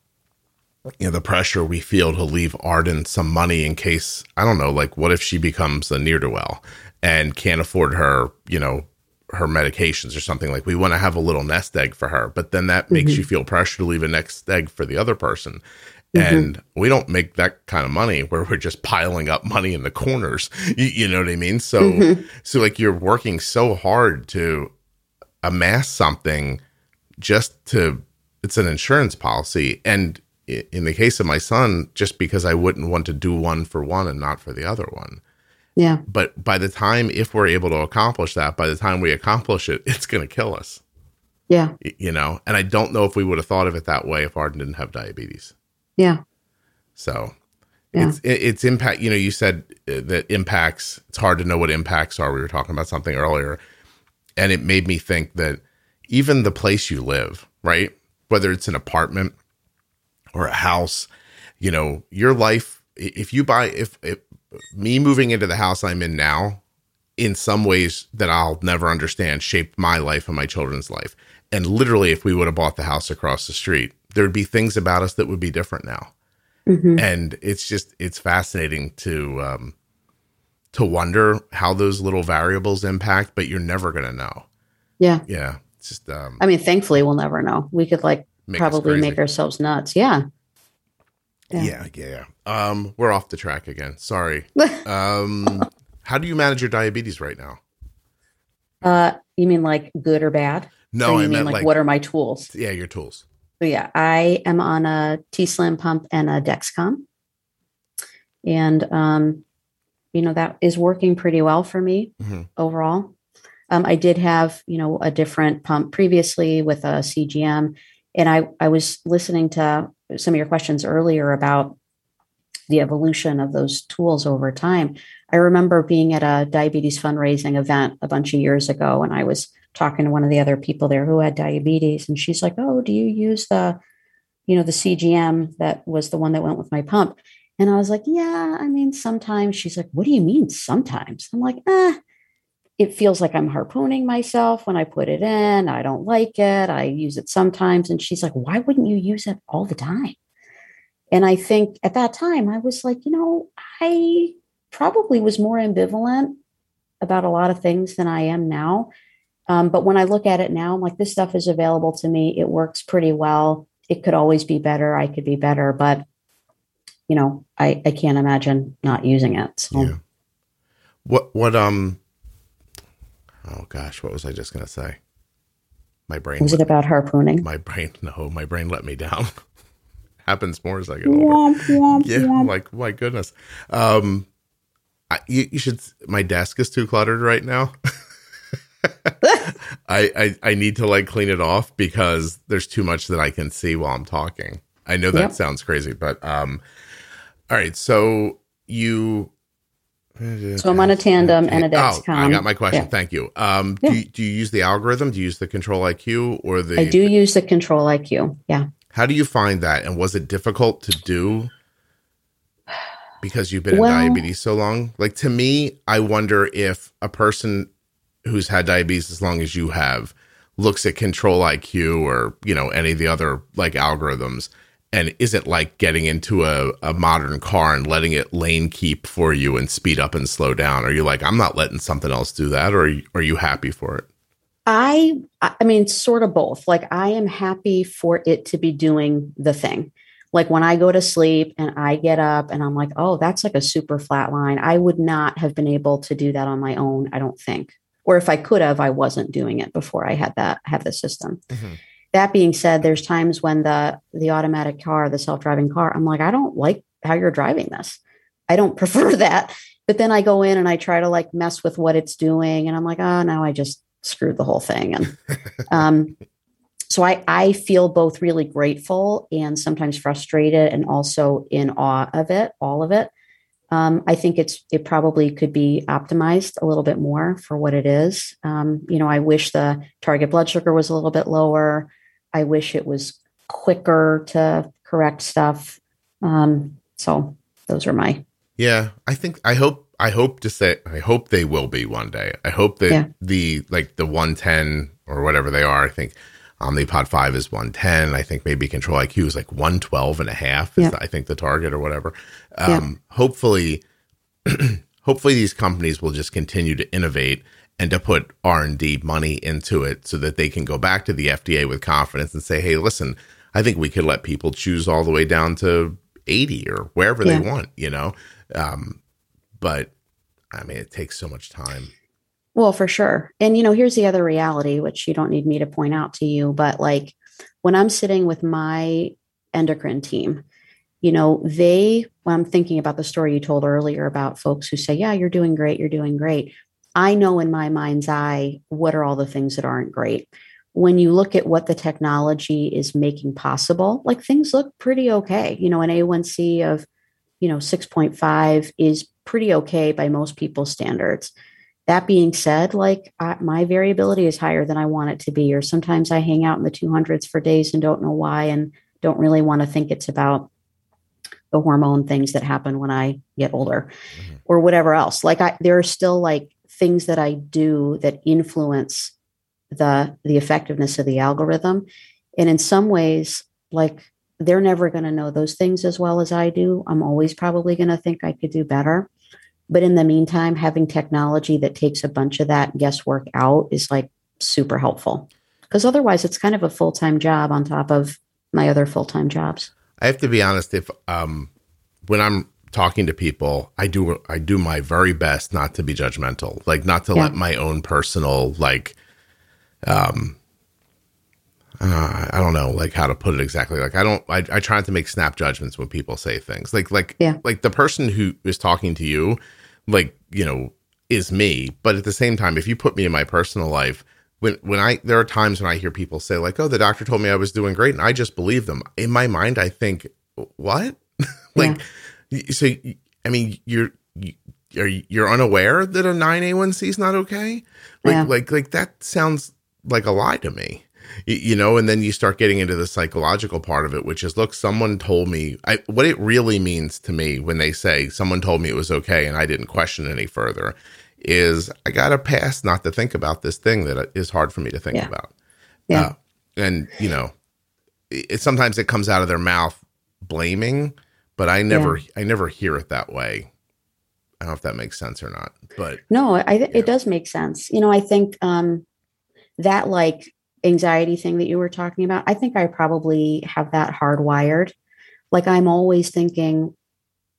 you know, the pressure we feel to leave Arden some money in case, I don't know, like, what if she becomes a near to well and can't afford her, you know, her medications or something like we want to have a little nest egg for her but then that makes mm-hmm. you feel pressure to leave a nest egg for the other person mm-hmm. and we don't make that kind of money where we're just piling up money in the corners you, you know what i mean so mm-hmm. so like you're working so hard to amass something just to it's an insurance policy and in the case of my son just because i wouldn't want to do one for one and not for the other one yeah. But by the time, if we're able to accomplish that, by the time we accomplish it, it's going to kill us. Yeah. You know, and I don't know if we would have thought of it that way if Arden didn't have diabetes. Yeah. So yeah. it's it's impact. You know, you said uh, that impacts. It's hard to know what impacts are. We were talking about something earlier, and it made me think that even the place you live, right, whether it's an apartment or a house, you know, your life. If you buy, if, if me moving into the house I'm in now, in some ways that I'll never understand, shaped my life and my children's life. And literally, if we would have bought the house across the street, there'd be things about us that would be different now. Mm-hmm. And it's just it's fascinating to um, to wonder how those little variables impact, but you're never going to know. Yeah, yeah. It's just. Um, I mean, thankfully, we'll never know. We could like probably make ourselves nuts. Yeah. Yeah, yeah. yeah. Um, we're off the track again. Sorry. um, how do you manage your diabetes right now? Uh, you mean like good or bad? No, or I mean like, like, what are my tools? Yeah, your tools. So yeah, I am on a t:slim pump and a Dexcom, and um, you know that is working pretty well for me mm-hmm. overall. Um, I did have you know a different pump previously with a CGM, and I I was listening to some of your questions earlier about the evolution of those tools over time. I remember being at a diabetes fundraising event a bunch of years ago, and I was talking to one of the other people there who had diabetes, and she's like, "Oh, do you use the, you know, the CGM that was the one that went with my pump?" And I was like, "Yeah, I mean, sometimes." She's like, "What do you mean sometimes?" I'm like, "Ah." It feels like I'm harpooning myself when I put it in. I don't like it. I use it sometimes. And she's like, why wouldn't you use it all the time? And I think at that time, I was like, you know, I probably was more ambivalent about a lot of things than I am now. Um, but when I look at it now, I'm like, this stuff is available to me. It works pretty well. It could always be better. I could be better. But, you know, I, I can't imagine not using it. So. Yeah. What, what, um, oh gosh, what was I just going to say? My brain. Was it about harpooning? My brain, no, my brain let me down. Happens more as I get older. Womp, womp, yeah, womp. like my goodness. Um, I, you, you should. My desk is too cluttered right now. I, I, I need to like clean it off because there's too much that I can see while I'm talking. I know that yep. sounds crazy, but um, all right. So you so I'm on a tandem and a Dexcom. Oh, I got my question. Yeah. Thank you. Um, yeah. do you, do you use the algorithm? Do you use the Control IQ or the? I do use the Control IQ. Yeah. How do you find that? And was it difficult to do? Because you've been well, in diabetes so long. Like to me, I wonder if a person who's had diabetes as long as you have looks at Control IQ or you know any of the other like algorithms and is it like getting into a, a modern car and letting it lane keep for you and speed up and slow down? Are you like, I'm not letting something else do that, or are you, are you happy for it? I, I mean, sort of both. Like, I am happy for it to be doing the thing. Like when I go to sleep and I get up and I'm like, oh, that's like a super flat line. I would not have been able to do that on my own. I don't think. Or if I could have, I wasn't doing it before I had that have the system. Mm-hmm that being said, there's times when the the automatic car, the self-driving car, I'm like, I don't like how you're driving this. I don't prefer that. But then I go in and I try to like mess with what it's doing, and I'm like, oh, now I just screwed the whole thing. And um, so I I feel both really grateful and sometimes frustrated, and also in awe of it, all of it. Um, I think it's it probably could be optimized a little bit more for what it is. Um, you know, I wish the target blood sugar was a little bit lower. I wish it was quicker to correct stuff. Um, so those are my. Yeah, I think I hope I hope to say I hope they will be one day. I hope that yeah. the like the 110 or whatever they are. I think Omnipod 5 is 110. I think maybe Control IQ is like 112 and a half. Is yeah. I think the target or whatever. Um, yeah. Hopefully, hopefully these companies will just continue to innovate and to put R&D money into it so that they can go back to the FDA with confidence and say, "Hey, listen, I think we could let people choose all the way down to 80 or wherever yeah. they want, you know." Um, but I mean, it takes so much time. Well, for sure. And you know, here's the other reality which you don't need me to point out to you, but like when I'm sitting with my endocrine team, you know, they when I'm thinking about the story you told earlier about folks who say, "Yeah, you're doing great, you're doing great." I know in my mind's eye what are all the things that aren't great. When you look at what the technology is making possible, like things look pretty okay. You know, an A1C of, you know, 6.5 is pretty okay by most people's standards. That being said, like I, my variability is higher than I want it to be, or sometimes I hang out in the 200s for days and don't know why and don't really want to think it's about the hormone things that happen when I get older mm-hmm. or whatever else. Like I, there are still like things that I do that influence the the effectiveness of the algorithm. And in some ways, like they're never going to know those things as well as I do. I'm always probably going to think I could do better. But in the meantime, having technology that takes a bunch of that guesswork out is like super helpful. Because otherwise, it's kind of a full time job on top of my other full time jobs. I have to be honest. If um, when I'm talking to people, I do I do my very best not to be judgmental, like not to yeah. let my own personal like um uh, I don't know like how to put it exactly. Like I don't I, I try not to make snap judgments when people say things. Like like yeah. like the person who is talking to you, like, you know, is me. But at the same time, if you put me in my personal life, when when I there are times when I hear people say like, "Oh, the doctor told me I was doing great," and I just believe them. In my mind, I think, "What?" like yeah so I mean, you're you're you're unaware that a nine A1C is not okay. Like yeah. like like that sounds like a lie to me. You, know, and then you start getting into the psychological part of it, which is, look, someone told me I, what it really means to me when they say someone told me it was okay and I didn't question any further is I got to pass not to think about this thing that is hard for me to think Yeah. about. Yeah. Uh, and you know, it, sometimes it comes out of their mouth blaming, but I never, I never hear it that way. I don't know if that makes sense or not, but No, I Yeah. it does make sense. You know, I think um, that like anxiety thing that you were talking about, I think I probably have that hardwired. Like I'm always thinking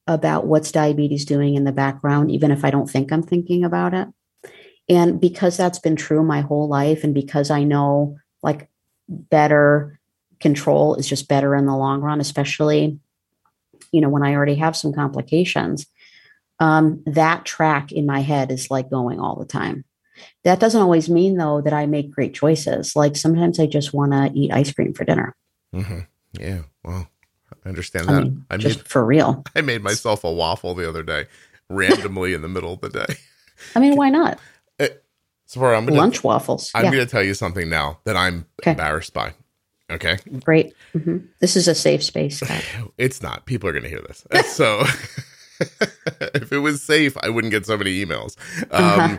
about what's diabetes doing in the background, even if I don't think I'm thinking about it. And because that's been true my whole life, and because I know like better control is just better in the long run, especially, you know, when I already have some complications um, that track in my head is like going all the time. That doesn't always mean, though, that I make great choices. Like sometimes I just want to eat ice cream for dinner. hmm yeah, well, I understand I that. mean, I just made, for real. I made myself a waffle the other day, randomly in the middle of the day. I mean, why not? So I'm gonna, Lunch waffles. I'm yeah, going to tell you something now that I'm Okay. embarrassed by. Okay. great. hmm This is a safe space. Scott. It's not. People are going to hear this. So if it was safe, I wouldn't get so many emails. Um, Uh-huh.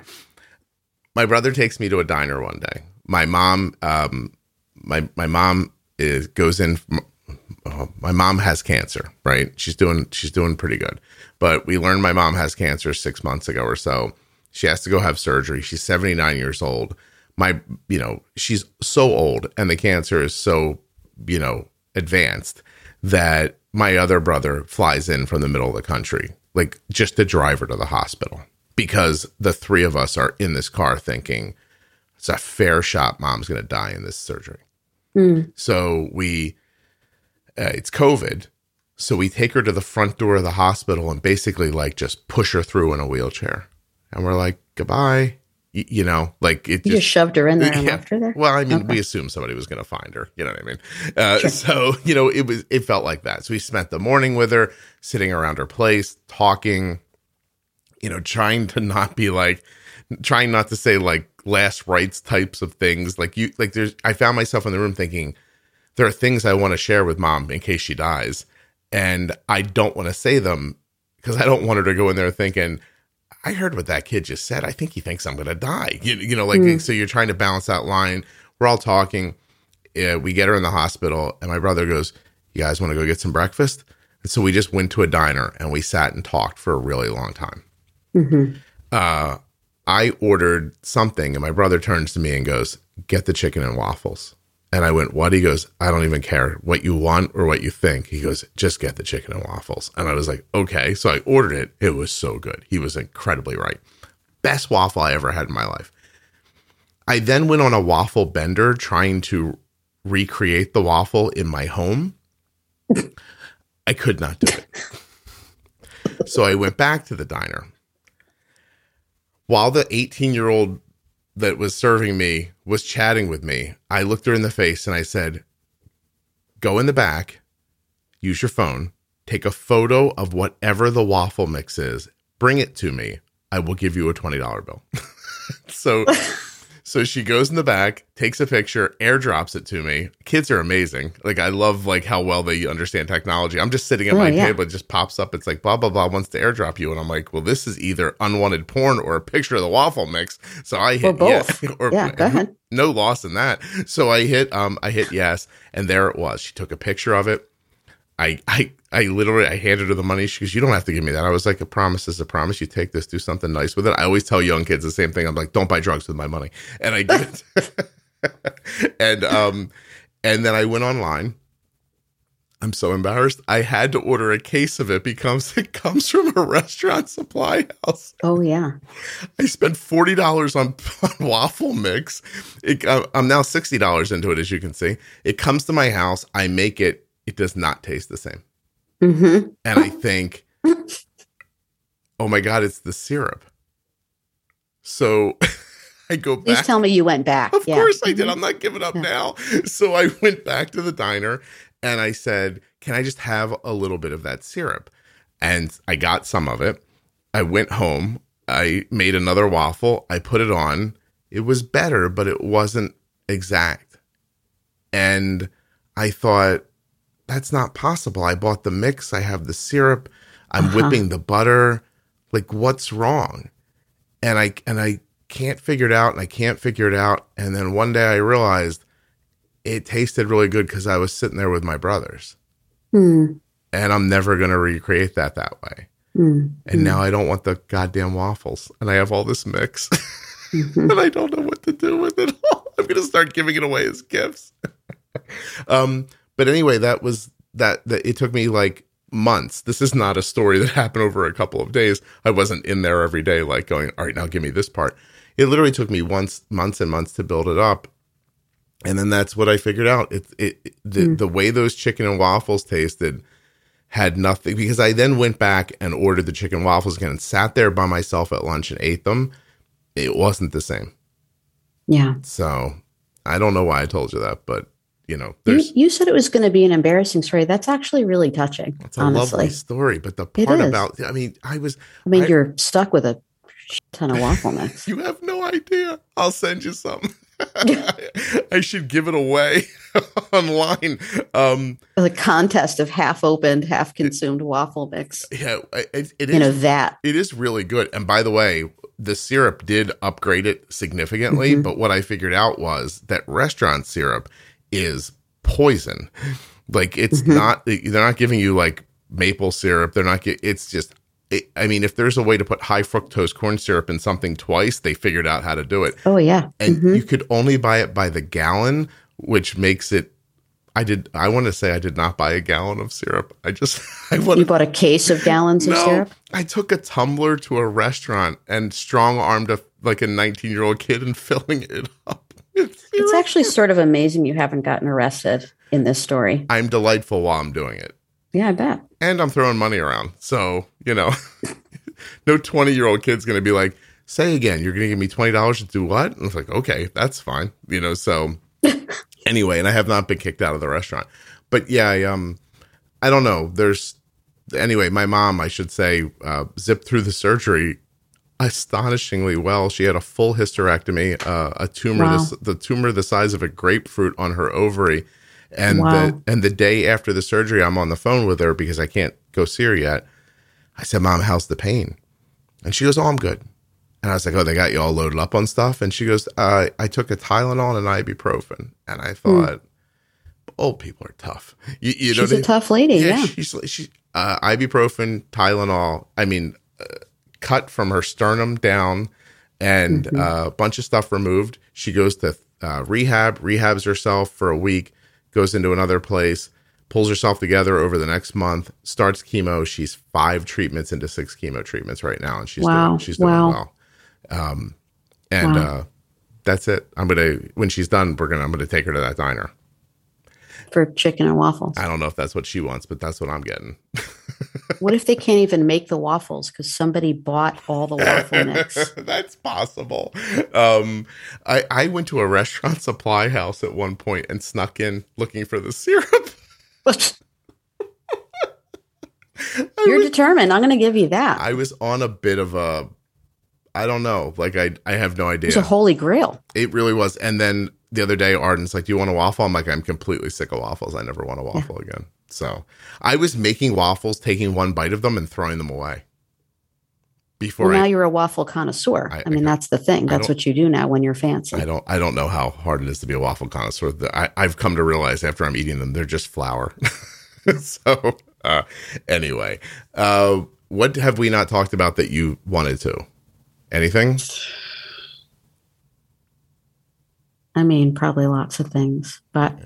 My brother takes me to a diner one day. My mom, um, my my mom is goes in. uh, my mom has cancer, right? She's doing she's doing pretty good, but we learned my mom has cancer six months ago or so. She has to go have surgery. She's seventy nine years old. My, you know, she's so old, and the cancer is so, you know, advanced that my other brother flies in from the middle of the country, like just to drive her to the hospital because the three of us are in this car thinking it's a fair shot mom's going to die in this surgery. Mm. So we, uh, it's COVID. So we take her to the front door of the hospital and basically like just push her through in a wheelchair. And we're like, goodbye. Y- you know, like it You just, just shoved her in there and Yeah. left her there. well, I mean, Okay. we assumed somebody was going to find her. You know what I mean? Uh, Sure. So you know, it was it felt like that. So we spent the morning with her, sitting around her place, talking. You know, trying to not be like, trying not to say like last rites types of things. Like you, like there's. I found myself in the room thinking, there are things I want to share with mom in case she dies, and I don't want to say them because I don't want her to go in there thinking. I heard what that kid just said. I think he thinks I'm going to die. You, you know, like, Hmm. so you're trying to balance that line. We're all talking. Uh, we get her in the hospital, and my brother goes, You guys want to go get some breakfast? And so we just went to a diner and we sat and talked for a really long time. Mhm. Uh, I ordered something, and my brother turns to me and goes, Get the chicken and waffles. And I went, What? He goes, I don't even care what you want or what you think. He goes, Just get the chicken and waffles. And I was like, Okay. So I ordered it. It was so good. He was incredibly right. Best waffle I ever had in my life. I then went on a waffle bender trying to recreate the waffle in my home. I could not do it. so I went back to the diner. While the 18 year old that was serving me was chatting with me, I looked her in the face and I said, Go in the back, use your phone, take a photo of whatever the waffle mix is, bring it to me. I will give you a $20 bill. so so she goes in the back, takes a picture, airdrops it to me. Kids are amazing. Like I love like how well they understand technology. I'm just sitting at Oh, my yeah. table, it just pops up. It's like blah blah blah wants to airdrop you, and I'm like, well, this is either unwanted porn or a picture of the waffle mix. So I hit both. yes. or Yeah, go ahead. no loss in that. So I hit um I hit yes, and there it was. She took a picture of it. I I I literally I handed her the money. She goes, "You don't have to give me that." I was like, "A promise is a promise. You take this, do something nice with it." I always tell young kids the same thing. I'm like, "Don't buy drugs with my money," and I did. and um, and then I went online. I'm so embarrassed. I had to order a case of it because it comes from a restaurant supply house. Oh yeah. I spent forty dollars on, on waffle mix. It, uh, I'm now sixty dollars into it, as you can see. It comes to my house. I make it. It does not taste the same, hmm and I think, oh my god, it's the syrup. So I go Please tell me you went back. Of Yeah. course I did. Mhm. I'm not giving up Yeah. now. So I went back to the diner and I said, Can I just have a little bit of that syrup? And I got some of it. I went home. I made another waffle. I put it on. It was better, but it wasn't exact. And I thought, that's not possible. I bought the mix. I have the syrup. I'm Uh-huh. whipping the butter. Like, what's wrong? and I and I can't figure it out, and I can't figure it out. And then one day I realized it tasted really good because I was sitting there with my brothers, Mm, and I'm never gonna recreate that that way. mm, And now I don't want the goddamn waffles, and I have all this mix, mhm. and I don't know what to do with it all. I'm gonna start giving it away as gifts. um, but anyway, that was that. That it took me like months. This is not a story that happened over a couple of days. I wasn't in there every day, like going, "All right, now give me this part." It literally took me once, months and months to build it up, and then that's what I figured out. It, it, the Mm. the way those chicken and waffles tasted had nothing because I then went back and ordered the chicken waffles again and sat there by myself at lunch and ate them. It wasn't the same. Yeah. So I don't know why I told you that, but you know, You, there's you said it was going to be an embarrassing story. That's actually really touching, it's a honestly. lovely story. But the part about I mean, I was I mean, I- you're stuck with a ton of waffle mix. you have no idea. I'll send you some. I should give it away online. Um the contest of half opened, half consumed waffle mix yeah, it, it in a vat. it is really good. And by the way, the syrup did upgrade it significantly, Mhm. but what I figured out was that restaurant syrup is poison. Like it's Mhm. not they're not giving you like maple syrup. They're not it's just it, I mean, if there's a way to put high fructose corn syrup in something twice, they figured out how to do it. Oh, yeah. And Mhm. you could only buy it by the gallon, which makes it I did I want to say I did not buy a gallon of syrup. I just I You bought a case of gallons of no, syrup? I took a tumbler to a restaurant and strong armed a like a 19 year old kid and filling it up. With It's actually sort of amazing you haven't gotten arrested in this story. I'm delightful while I'm doing it. Yeah, I bet. And I'm throwing money around. So, you know, no 20 year old kid's going to be like, say again, you're going to give me $20 to do what? And it's like, okay, that's fine. You know, so anyway, and I have not been kicked out of the restaurant. But yeah, I, um, I don't know. There's, anyway, my mom, I should say, uh, zipped through the surgery astonishingly well. She had a full hysterectomy, uh, a tumor, Wow. the, the tumor the size of a grapefruit on her ovary. And Wow. the and the day after the surgery, I'm on the phone with her because I can't go see her yet. I said, "Mom, how's the pain?" And she goes, "Oh, I'm good." And I was like, "Oh, they got you all loaded up on stuff." And she goes, uh, "I took a Tylenol and an ibuprofen." And I thought, "Old people are tough." You, you know, Hmm. She's a they- tough lady. Yeah. she's she uh, ibuprofen, Tylenol. I mean, uh, cut from her sternum down, and Mm-hmm. uh, a bunch of stuff removed. She goes to uh, rehab, rehabs herself for a week, goes into another place, pulls herself together over the next month, starts chemo. She's five treatments into six chemo treatments right now, and she's Wow. doing she's doing Wow. well. Um, and Wow. uh, that's it. I'm gonna when she's done, we're gonna I'm gonna take her to that diner. For chicken and waffles. I don't know if that's what she wants, but that's what I'm getting. What if they can't even make the waffles because somebody bought all the waffle mix? That's possible. Um, I I went to a restaurant supply house at one point and snuck in looking for the syrup. You're was, determined. I'm going to give you that. I was on a bit of a, I don't know, like I I have no idea. It's a holy grail. it really was. And then the other day, Arden's like, "Do you want a waffle?" I'm like, "I'm completely sick of waffles. I never want a waffle again." So I was making waffles, taking one bite of them, and throwing them away. Before Well, now I, you're a waffle connoisseur. I- I, mean, I- that's the thing. That's what you do now when you're fancy. I don't I don't know how hard it is to be a waffle connoisseur. I, I've come to realize after I'm eating them, they're just flour. so uh, anyway, uh, what have we not talked about that you wanted to? Anything? I mean, probably lots of things, but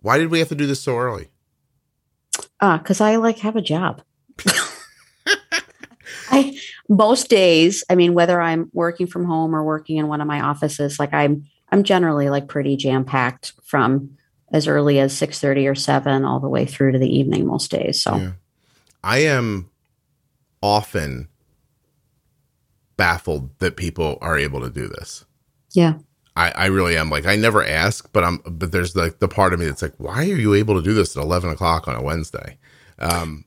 Why did we have to do this so early? uh, because I like have a job. I most days, I mean, whether I'm working from home or working in one of my offices, like I'm I'm generally like pretty jam packed from as early as six thirty or seven all the way through to the evening most days. So Yeah. I am often baffled that people are able to do this. yeah. I, I really am. Like I never ask, but I'm but there's like the part of me that's like, why are you able to do this at eleven o'clock on a Wednesday? Um,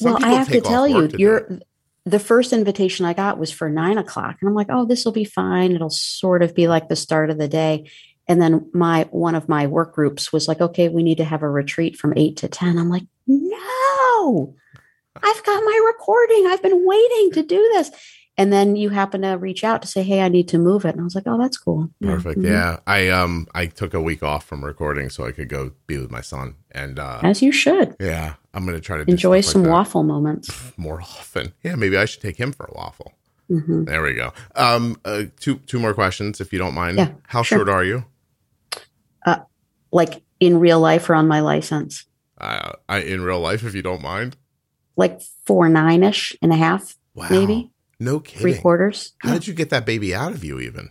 well, I have to tell you, you're the first invitation I got was for nine o'clock, and I'm like, oh, this will be fine. It'll sort of be like the start of the day. And then my one of my work groups was like, okay, we need to have a retreat from eight to ten. I'm like, no, I've got my recording. I've been waiting to do this. And then you happen to reach out to say, "Hey, I need to move it," and I was like, "Oh, that's cool." Perfect. Mhm. Yeah. I um I took a week off from recording so I could go be with my son. And uh as you should yeah, I'm gonna try to enjoy stuff like some waffle moments. more often. Yeah, maybe I should take him for a waffle. hmm There we go. Um uh, two two more questions if you don't mind. Yeah, How sure. short are you? uh Like in real life or on my license, Uh I in real life if you don't mind. like four nine ish and a half, Wow. maybe No kidding. three quarters. How did you get that baby out of you even?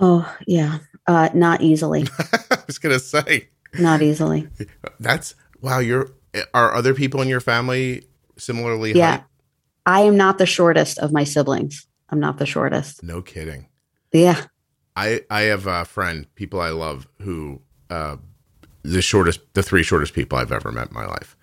Oh yeah, uh, not easily, I was gonna say not easily. that's wow. You're are other people in your family similarly? Yeah. height? I am not the shortest of my siblings. I'm not the shortest. No kidding. Yeah. I I have a friend, people I love, who uh, the shortest, the three shortest people I've ever met in my life.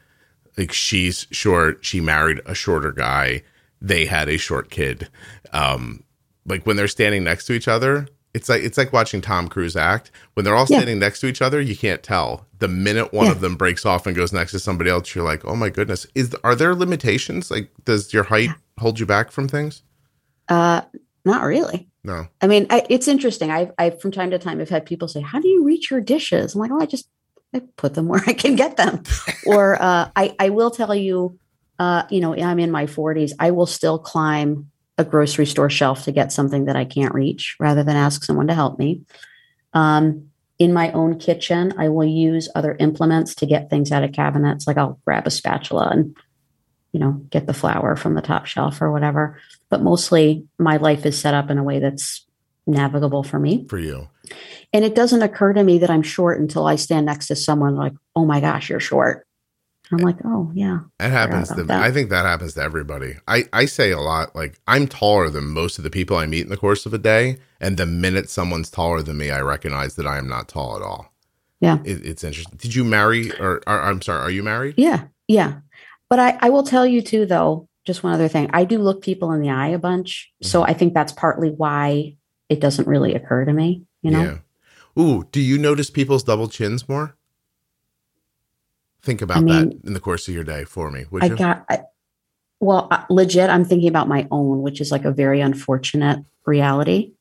Like she's short. She married a shorter guy. They had a short kid. Um, like when they're standing next to each other, it's like it's like watching Tom Cruise act. When they're all Yeah. standing next to each other, you can't tell. The minute one Yeah. of them breaks off and goes next to somebody else, you're like, oh my goodness. Is are there limitations? Like, does your height hold you back from things? Uh, not really. No. I mean, I, it's interesting. I've, I from time to time, have had people say, "How do you reach your dishes?" I'm like, "Oh, I just I put them where I can get them." or uh, I, I will tell you, uh, you know, I'm in my 40s. I will still climb a grocery store shelf to get something that I can't reach, rather than ask someone to help me. Um, in my own kitchen, I will use other implements to get things out of cabinets. Like I'll grab a spatula and, you know, get the flour from the top shelf or whatever. But mostly, my life is set up in a way that's navigable for me. For you. And it doesn't occur to me that I'm short until I stand next to someone like, oh my gosh, you're short. I'm like, oh yeah. That happens to me. that. I think that happens to everybody. I, I say a lot, like, I'm taller than most of the people I meet in the course of a day. And the minute someone's taller than me, I recognize that I am not tall at all. Yeah. It, it's interesting. Did you marry, or, or I'm sorry, are you married? Yeah. Yeah. But I, I will tell you too, though, just one other thing. I do look people in the eye a bunch. So mm-hmm. I think that's partly why it doesn't really occur to me, you know? Yeah. Ooh, do you notice people's double chins more? Think about I that in the course of your day for me, would I you? got, I, well, uh, legit, I'm thinking about my own, which is like a very unfortunate reality.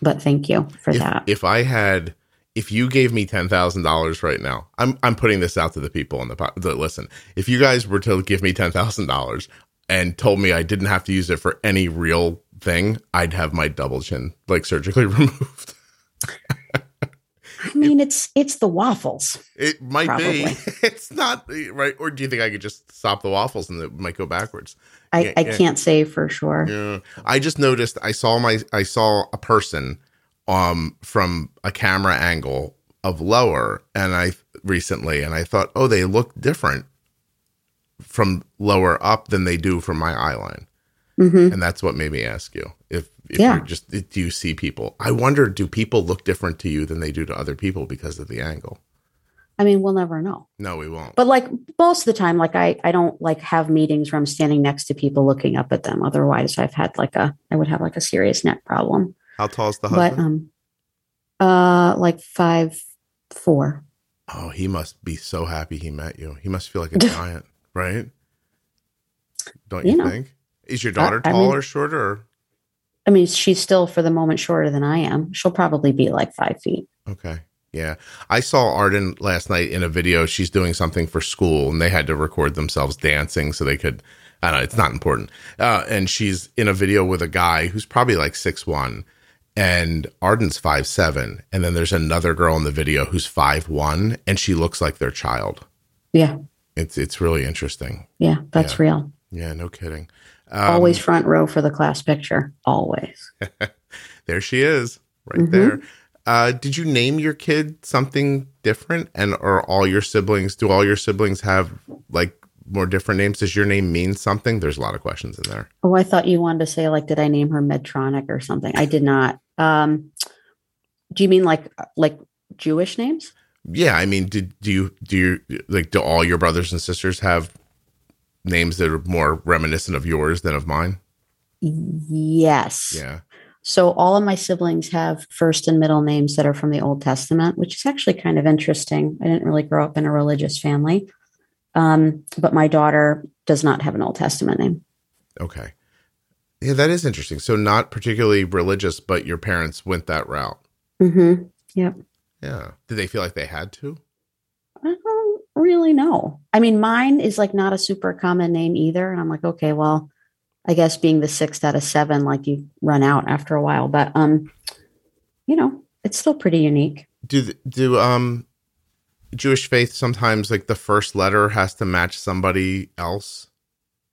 But thank you for if, that. if I had, if you gave me ten thousand dollars right now, I'm I'm putting this out to the people on the po- that listen. If you guys were to give me ten thousand dollars and told me I didn't have to use it for any real thing, I'd have my double chin like surgically removed. I mean, it's it's the waffles. It might Probably. be. It's not right. Or do you think I could just stop the waffles and it might go backwards? I, Yeah, I yeah. can't say for sure. Yeah. I just noticed I saw my I saw a person um from a camera angle of lower and I recently and I thought, "Oh, they look different from lower up than they do from my eye line." hmm And that's what made me ask you. If if Yeah. you're just do you see people? I wonder do people look different to you than they do to other people because of the angle? I mean, we'll never know. No, we won't. But like most of the time, like I, I don't like have meetings where I'm standing next to people looking up at them. Otherwise, I've had like a, I would have like a serious neck problem. How tall is the But husband? um, uh, like five, four. oh, he must be so happy he met you. He must feel like a giant, right? Don't you, You know. think? Is your daughter I mean- taller, shorter? Or? I mean, she's still for the moment shorter than I am. She'll probably be like five feet. Okay. Yeah. I saw Arden last night in a video. She's doing something for school and they had to record themselves dancing so they could, I don't know, it's not important. Uh, and she's in a video with a guy who's probably like six one, and Arden's five seven, And then there's another girl in the video who's five one, and she looks like their child. Yeah, It's, it's really interesting. yeah, that's Yeah. real. Yeah. No kidding. Um, Always front row for the class picture. Always. There she is, right Mhm. there. Uh, did you name your kid something different? And are all your siblings? Do all your siblings have like more different names? Does your name mean something? There's a lot of questions in there. Oh, I thought you wanted to say like, did I name her Medtronic or something? I did not. Um, do you mean like like Jewish names? Yeah, I mean, did do you do you like do all your brothers and sisters have names that are more reminiscent of yours than of mine? Yes. Yeah. So all of my siblings have first and middle names that are from the Old Testament, which is actually kind of interesting. I didn't really grow up in a religious family, um, but my daughter does not have an Old Testament name. Okay. Yeah, that is interesting. So not particularly religious, but your parents went that route. Mm-hmm. Yep. Yeah. Did they feel like they had to? Don't really know. I mean, mine is like not a super common name either. And I'm like, okay, well, I guess being the sixth out of seven, like you run out after a while. But um, you know, it's still pretty unique. Do do um Jewish faith sometimes like the first letter has to match somebody else?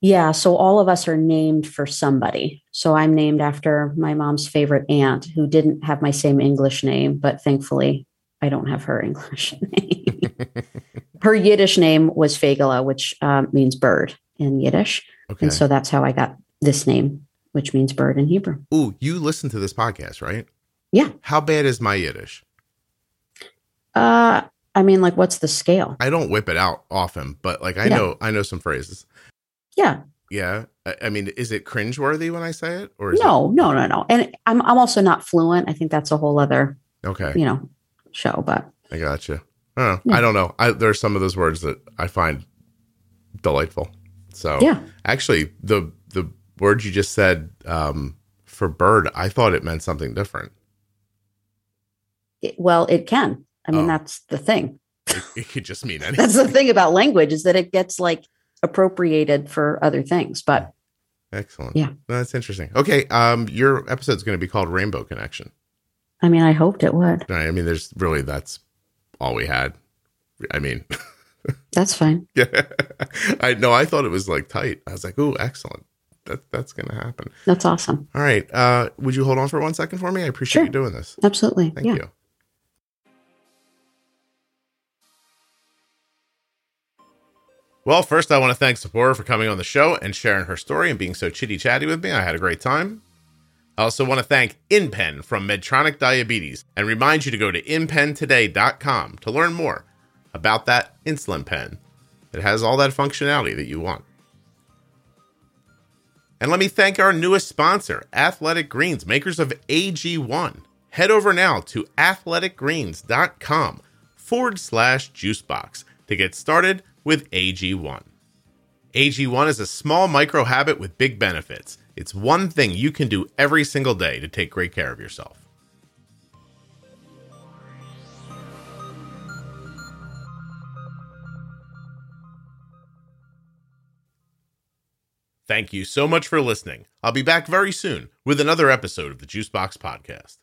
Yeah, so all of us are named for somebody. So I'm named after my mom's favorite aunt who didn't have my same English name, but thankfully I don't have her English name. her Yiddish name was Fagela, which uh, means bird in Yiddish. Okay. And so that's how I got this name, which means bird in Hebrew. Ooh, you listen to this podcast, right? Yeah. How bad is my Yiddish? Uh, I mean, like, what's the scale? I don't whip it out often, but like I Yeah. know I know some phrases. Yeah, Yeah. I, I mean, is it cringeworthy when I say it? Or is no, no, no, no. And I'm I'm also not fluent. I think that's a whole other okay. you know show. But I got you. Oh, Yeah. I don't know. I, there's some of those words that I find delightful. So yeah, actually, the the word you just said um, for bird, I thought it meant something different. it, well, it can. I mean, Oh. that's the thing. It, it could just mean anything. That's the thing about language is that it gets like appropriated for other things. But Excellent. Yeah. that's interesting. Okay, um, your episode's going to be called Rainbow Connection. I mean, I hoped it would. I mean, there's really that's all we had. I mean, That's fine. yeah. I know. I thought it was like tight. I was like, "Ooh, excellent. That that's going to happen." That's awesome. All right. Uh, would you hold on for one second for me? I appreciate Sure. you doing this. Absolutely. Thank yeah. you. Well, first, I want to thank Sephora for coming on the show and sharing her story and being so chitty chatty with me. I had a great time. I also want to thank InPen from Medtronic Diabetes and remind you to go to inpentoday.com to learn more about that insulin pen. It has all that functionality that you want. And let me thank our newest sponsor, Athletic Greens, makers of AG1. Head over now to athleticgreens.com forward slash juicebox to get started with AG1. AG1 is a small micro habit with big benefits. It's one thing you can do every single day to take great care of yourself. Thank you so much for listening. I'll be back very soon with another episode of the Juicebox Podcast.